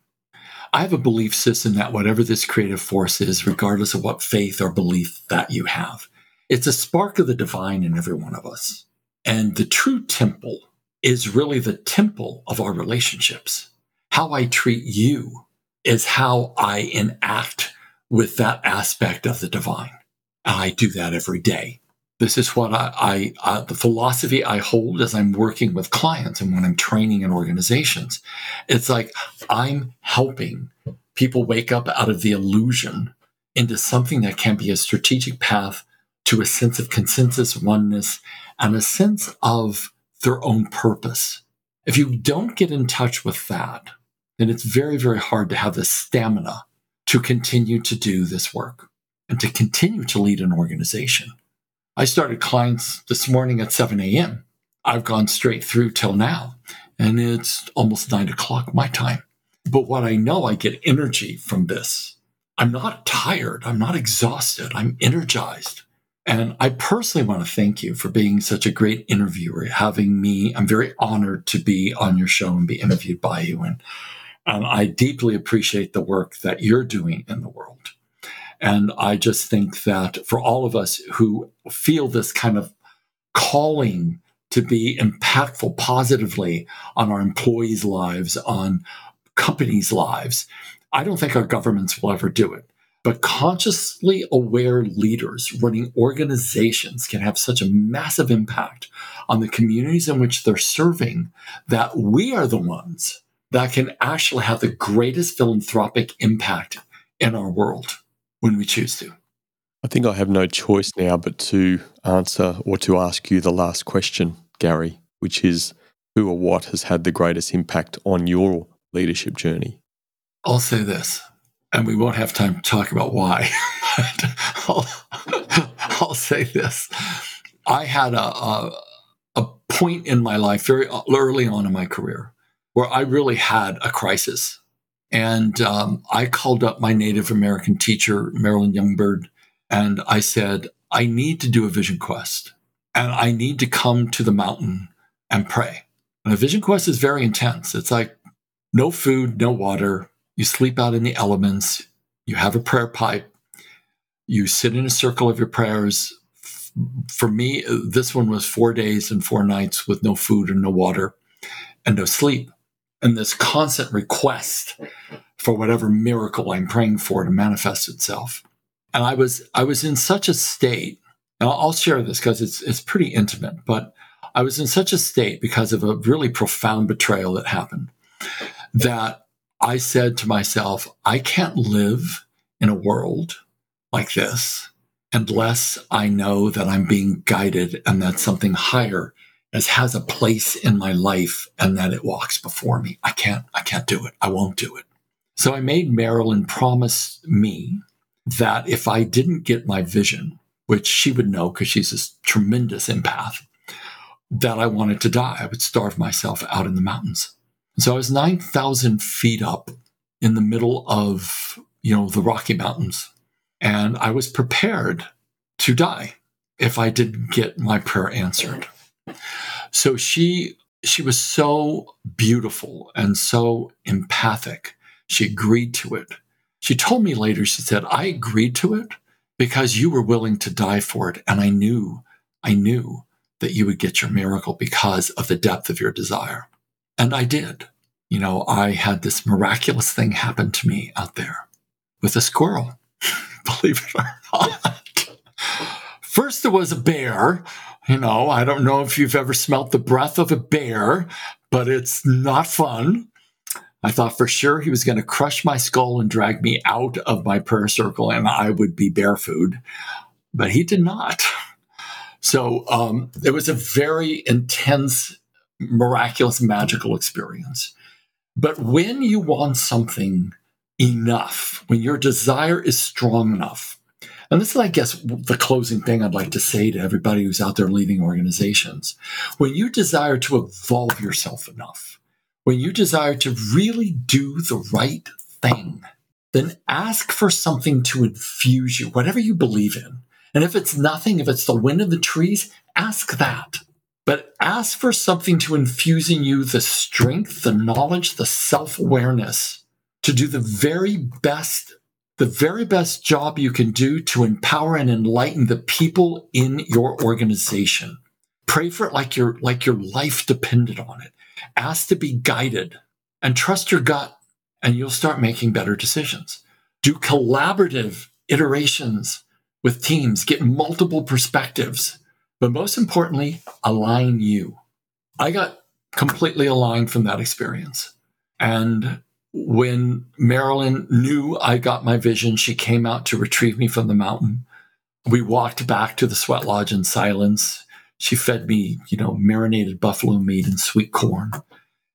I have a belief system that whatever this creative force is, regardless of what faith or belief that you have, it's a spark of the divine in every one of us. And the true temple is really the temple of our relationships. How I treat you is how I enact with that aspect of the divine. I do that every day. This is what I, I uh, the philosophy I hold as I'm working with clients and when I'm training in organizations. It's like I'm helping people wake up out of the illusion into something that can be a strategic path to a sense of consensus, oneness, and a sense of their own purpose. If you don't get in touch with that, then it's very, very hard to have the stamina to continue to do this work and to continue to lead an organization. I started clients this morning at 7 a.m. I've gone straight through till now, and it's almost nine o'clock my time. But what I know, I get energy from this. I'm not tired. I'm not exhausted. I'm energized. And I personally want to thank you for being such a great interviewer, having me. I'm very honored to be on your show and be interviewed by you. And, and I deeply appreciate the work that you're doing in the world. And I just think that for all of us who feel this kind of calling to be impactful positively on our employees' lives, on companies' lives, I don't think our governments will ever do it. But consciously aware leaders running organizations can have such a massive impact on the communities in which they're serving that we are the ones that can actually have the greatest philanthropic impact in our world when we choose to. I think I have no choice now but to answer or to ask you the last question, Gary, which is who or what has had the greatest impact on your leadership journey? I'll say this and we won't have time to talk about why. I'll, I'll, say this: I had a, a, a point in my life very early on in my career where I really had a crisis, and um, I called up my Native American teacher, Marilyn Youngbird, and I said, "I need to do a vision quest, and I need to come to the mountain and pray." And a vision quest is very intense. It's like no food, no water, you sleep out in the elements. You have a prayer pipe. You sit in a circle of your prayers. For me, this one was four days and four nights with no food and no water and no sleep. And this constant request for whatever miracle I'm praying for to manifest itself. And I was I was in such a state, and I'll share this because it's it's pretty intimate, but I was in such a state because of a really profound betrayal that happened that I said to myself, I can't live in a world like this unless I know that I'm being guided and that something higher as has a place in my life and that it walks before me. I can't, I can't do it. I won't do it. So I made Marilyn promise me that if I didn't get my vision, which she would know because she's this tremendous empath, that I wanted to die. I would starve myself out in the mountains. So I was 9,000 feet up in the middle of, you know, the Rocky Mountains. And I was prepared to die if I didn't get my prayer answered. So she she was so beautiful and so empathic. She agreed to it. She told me later, she said, I agreed to it because you were willing to die for it. And I knew, I knew that you would get your miracle because of the depth of your desire. And I did. You know, I had this miraculous thing happen to me out there with a squirrel, believe it or not. First, there was a bear. You know, I don't know if you've ever smelt the breath of a bear, but it's not fun. I thought for sure he was going to crush my skull and drag me out of my prayer circle and I would be bear food, but he did not. So um, it was a very intense, miraculous, magical experience. But when you want something enough, when your desire is strong enough, and this is, I guess, the closing thing I'd like to say to everybody who's out there leading organizations. When you desire to evolve yourself enough, when you desire to really do the right thing, then ask for something to infuse you, whatever you believe in. And if it's nothing, if it's the wind in the trees, ask that. But ask for something to infuse in you the strength, the knowledge, the self awareness to do the very best, the very best job you can do to empower and enlighten the people in your organization. Pray for it like your, like your life depended on it. Ask to be guided and trust your gut, and you'll start making better decisions. Do collaborative iterations with teams, get multiple perspectives, but most importantly, align you. I got completely aligned from that experience. And when Marilyn knew I got my vision, she came out to retrieve me from the mountain. We walked back to the sweat lodge in silence. She fed me, you know, marinated buffalo meat and sweet corn.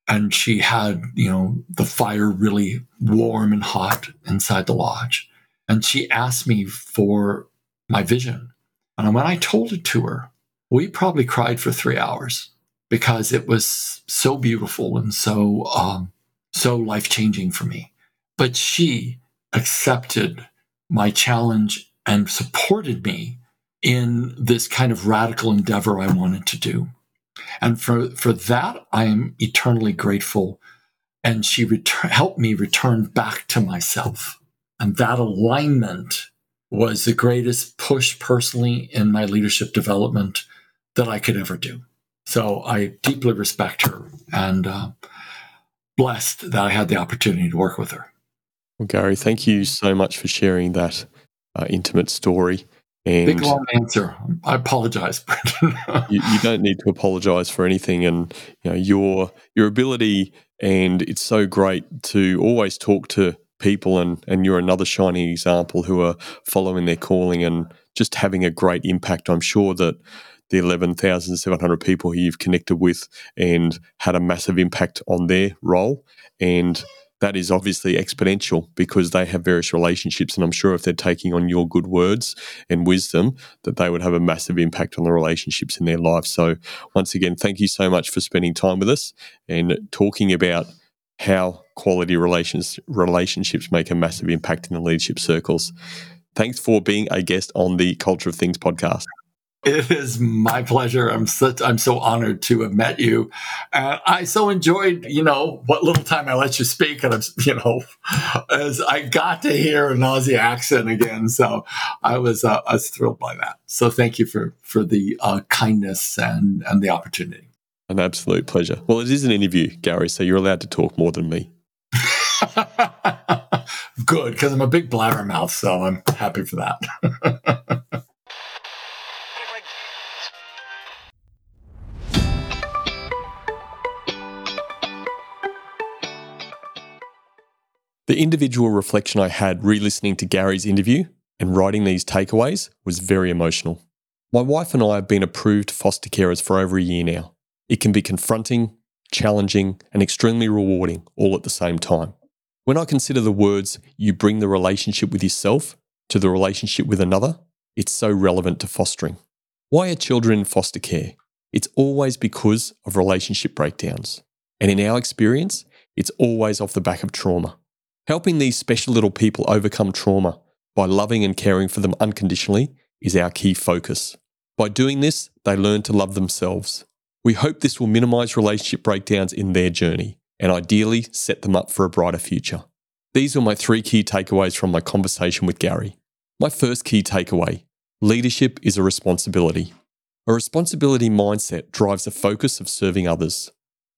And she had, you know, the fire really warm and hot inside the lodge. And she asked me for my vision. And when I told it to her, we probably cried for three hours because it was so beautiful and so um, so life changing for me. But she accepted my challenge and supported me in this kind of radical endeavor I wanted to do. And for, for that, I am eternally grateful. And she helped me return back to myself. And that alignment was the greatest push personally in my leadership development that I could ever do. So I deeply respect her and uh, blessed that I had the opportunity to work with her. Well, Gary, thank you so much for sharing that uh, intimate story. And Big long answer. I apologize, Brendan. you, you, don't need to apologize for anything, and you know your your ability, and it's so great to always talk to people and and you're another shining example who are following their calling and just having a great impact i'm sure that the 11,700 people you've connected with and had a massive impact on their role and that is obviously exponential because they have various relationships and i'm sure if they're taking on your good words and wisdom that they would have a massive impact on the relationships in their life so once again thank you so much for spending time with us and talking about how quality relations relationships make a massive impact in the leadership circles. Thanks for being a guest on the Culture of Things podcast. It is my pleasure. I'm such I'm so honored to have met you. And I so enjoyed, you know, what little time I let you speak and I'm, you know, as I got to hear an Aussie accent again. So I was uh, I was thrilled by that. So thank you for for the uh, kindness and and the opportunity. An absolute pleasure. Well, it is an interview, Gary, so you're allowed to talk more than me. Good, because I'm a big blabbermouth, so I'm happy for that. the individual reflection I had re listening to Gary's interview and writing these takeaways was very emotional. My wife and I have been approved foster carers for over a year now. It can be confronting, challenging, and extremely rewarding all at the same time. When I consider the words, you bring the relationship with yourself to the relationship with another, it's so relevant to fostering. Why are children in foster care? It's always because of relationship breakdowns. And in our experience, it's always off the back of trauma. Helping these special little people overcome trauma by loving and caring for them unconditionally is our key focus. By doing this, they learn to love themselves we hope this will minimize relationship breakdowns in their journey and ideally set them up for a brighter future. These are my three key takeaways from my conversation with Gary. My first key takeaway leadership is a responsibility. A responsibility mindset drives a focus of serving others.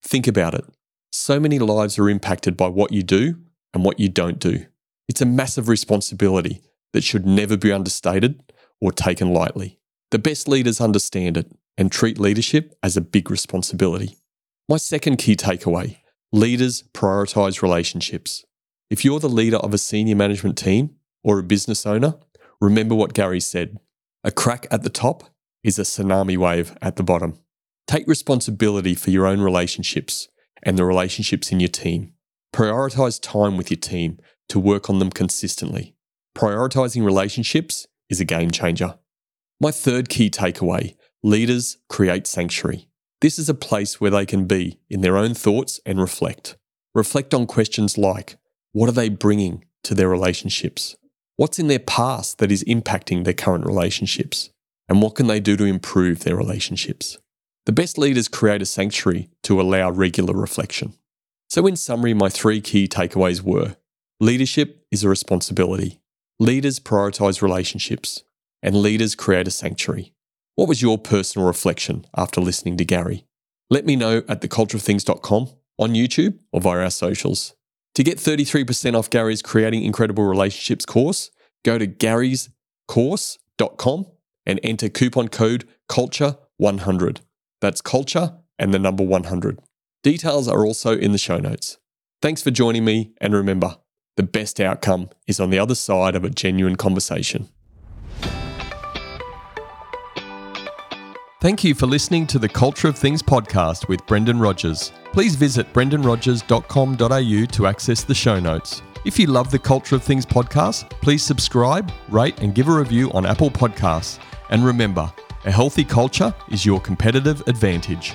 Think about it. So many lives are impacted by what you do and what you don't do. It's a massive responsibility that should never be understated or taken lightly. The best leaders understand it and treat leadership as a big responsibility. My second key takeaway leaders prioritize relationships. If you're the leader of a senior management team or a business owner, remember what Gary said a crack at the top is a tsunami wave at the bottom. Take responsibility for your own relationships and the relationships in your team. Prioritize time with your team to work on them consistently. Prioritizing relationships is a game changer. My third key takeaway leaders create sanctuary. This is a place where they can be in their own thoughts and reflect. Reflect on questions like what are they bringing to their relationships? What's in their past that is impacting their current relationships? And what can they do to improve their relationships? The best leaders create a sanctuary to allow regular reflection. So, in summary, my three key takeaways were leadership is a responsibility, leaders prioritize relationships, and leaders create a sanctuary. What was your personal reflection after listening to Gary? Let me know at thecultureofthings.com on YouTube or via our socials. To get 33% off Gary's Creating Incredible Relationships course, go to garyscourse.com and enter coupon code CULTURE100. That's culture and the number 100. Details are also in the show notes. Thanks for joining me, and remember, the best outcome is on the other side of a genuine conversation. Thank you for listening to the Culture of Things podcast with Brendan Rogers. Please visit brendanrogers.com.au to access the show notes. If you love the Culture of Things podcast, please subscribe, rate, and give a review on Apple Podcasts. And remember, a healthy culture is your competitive advantage.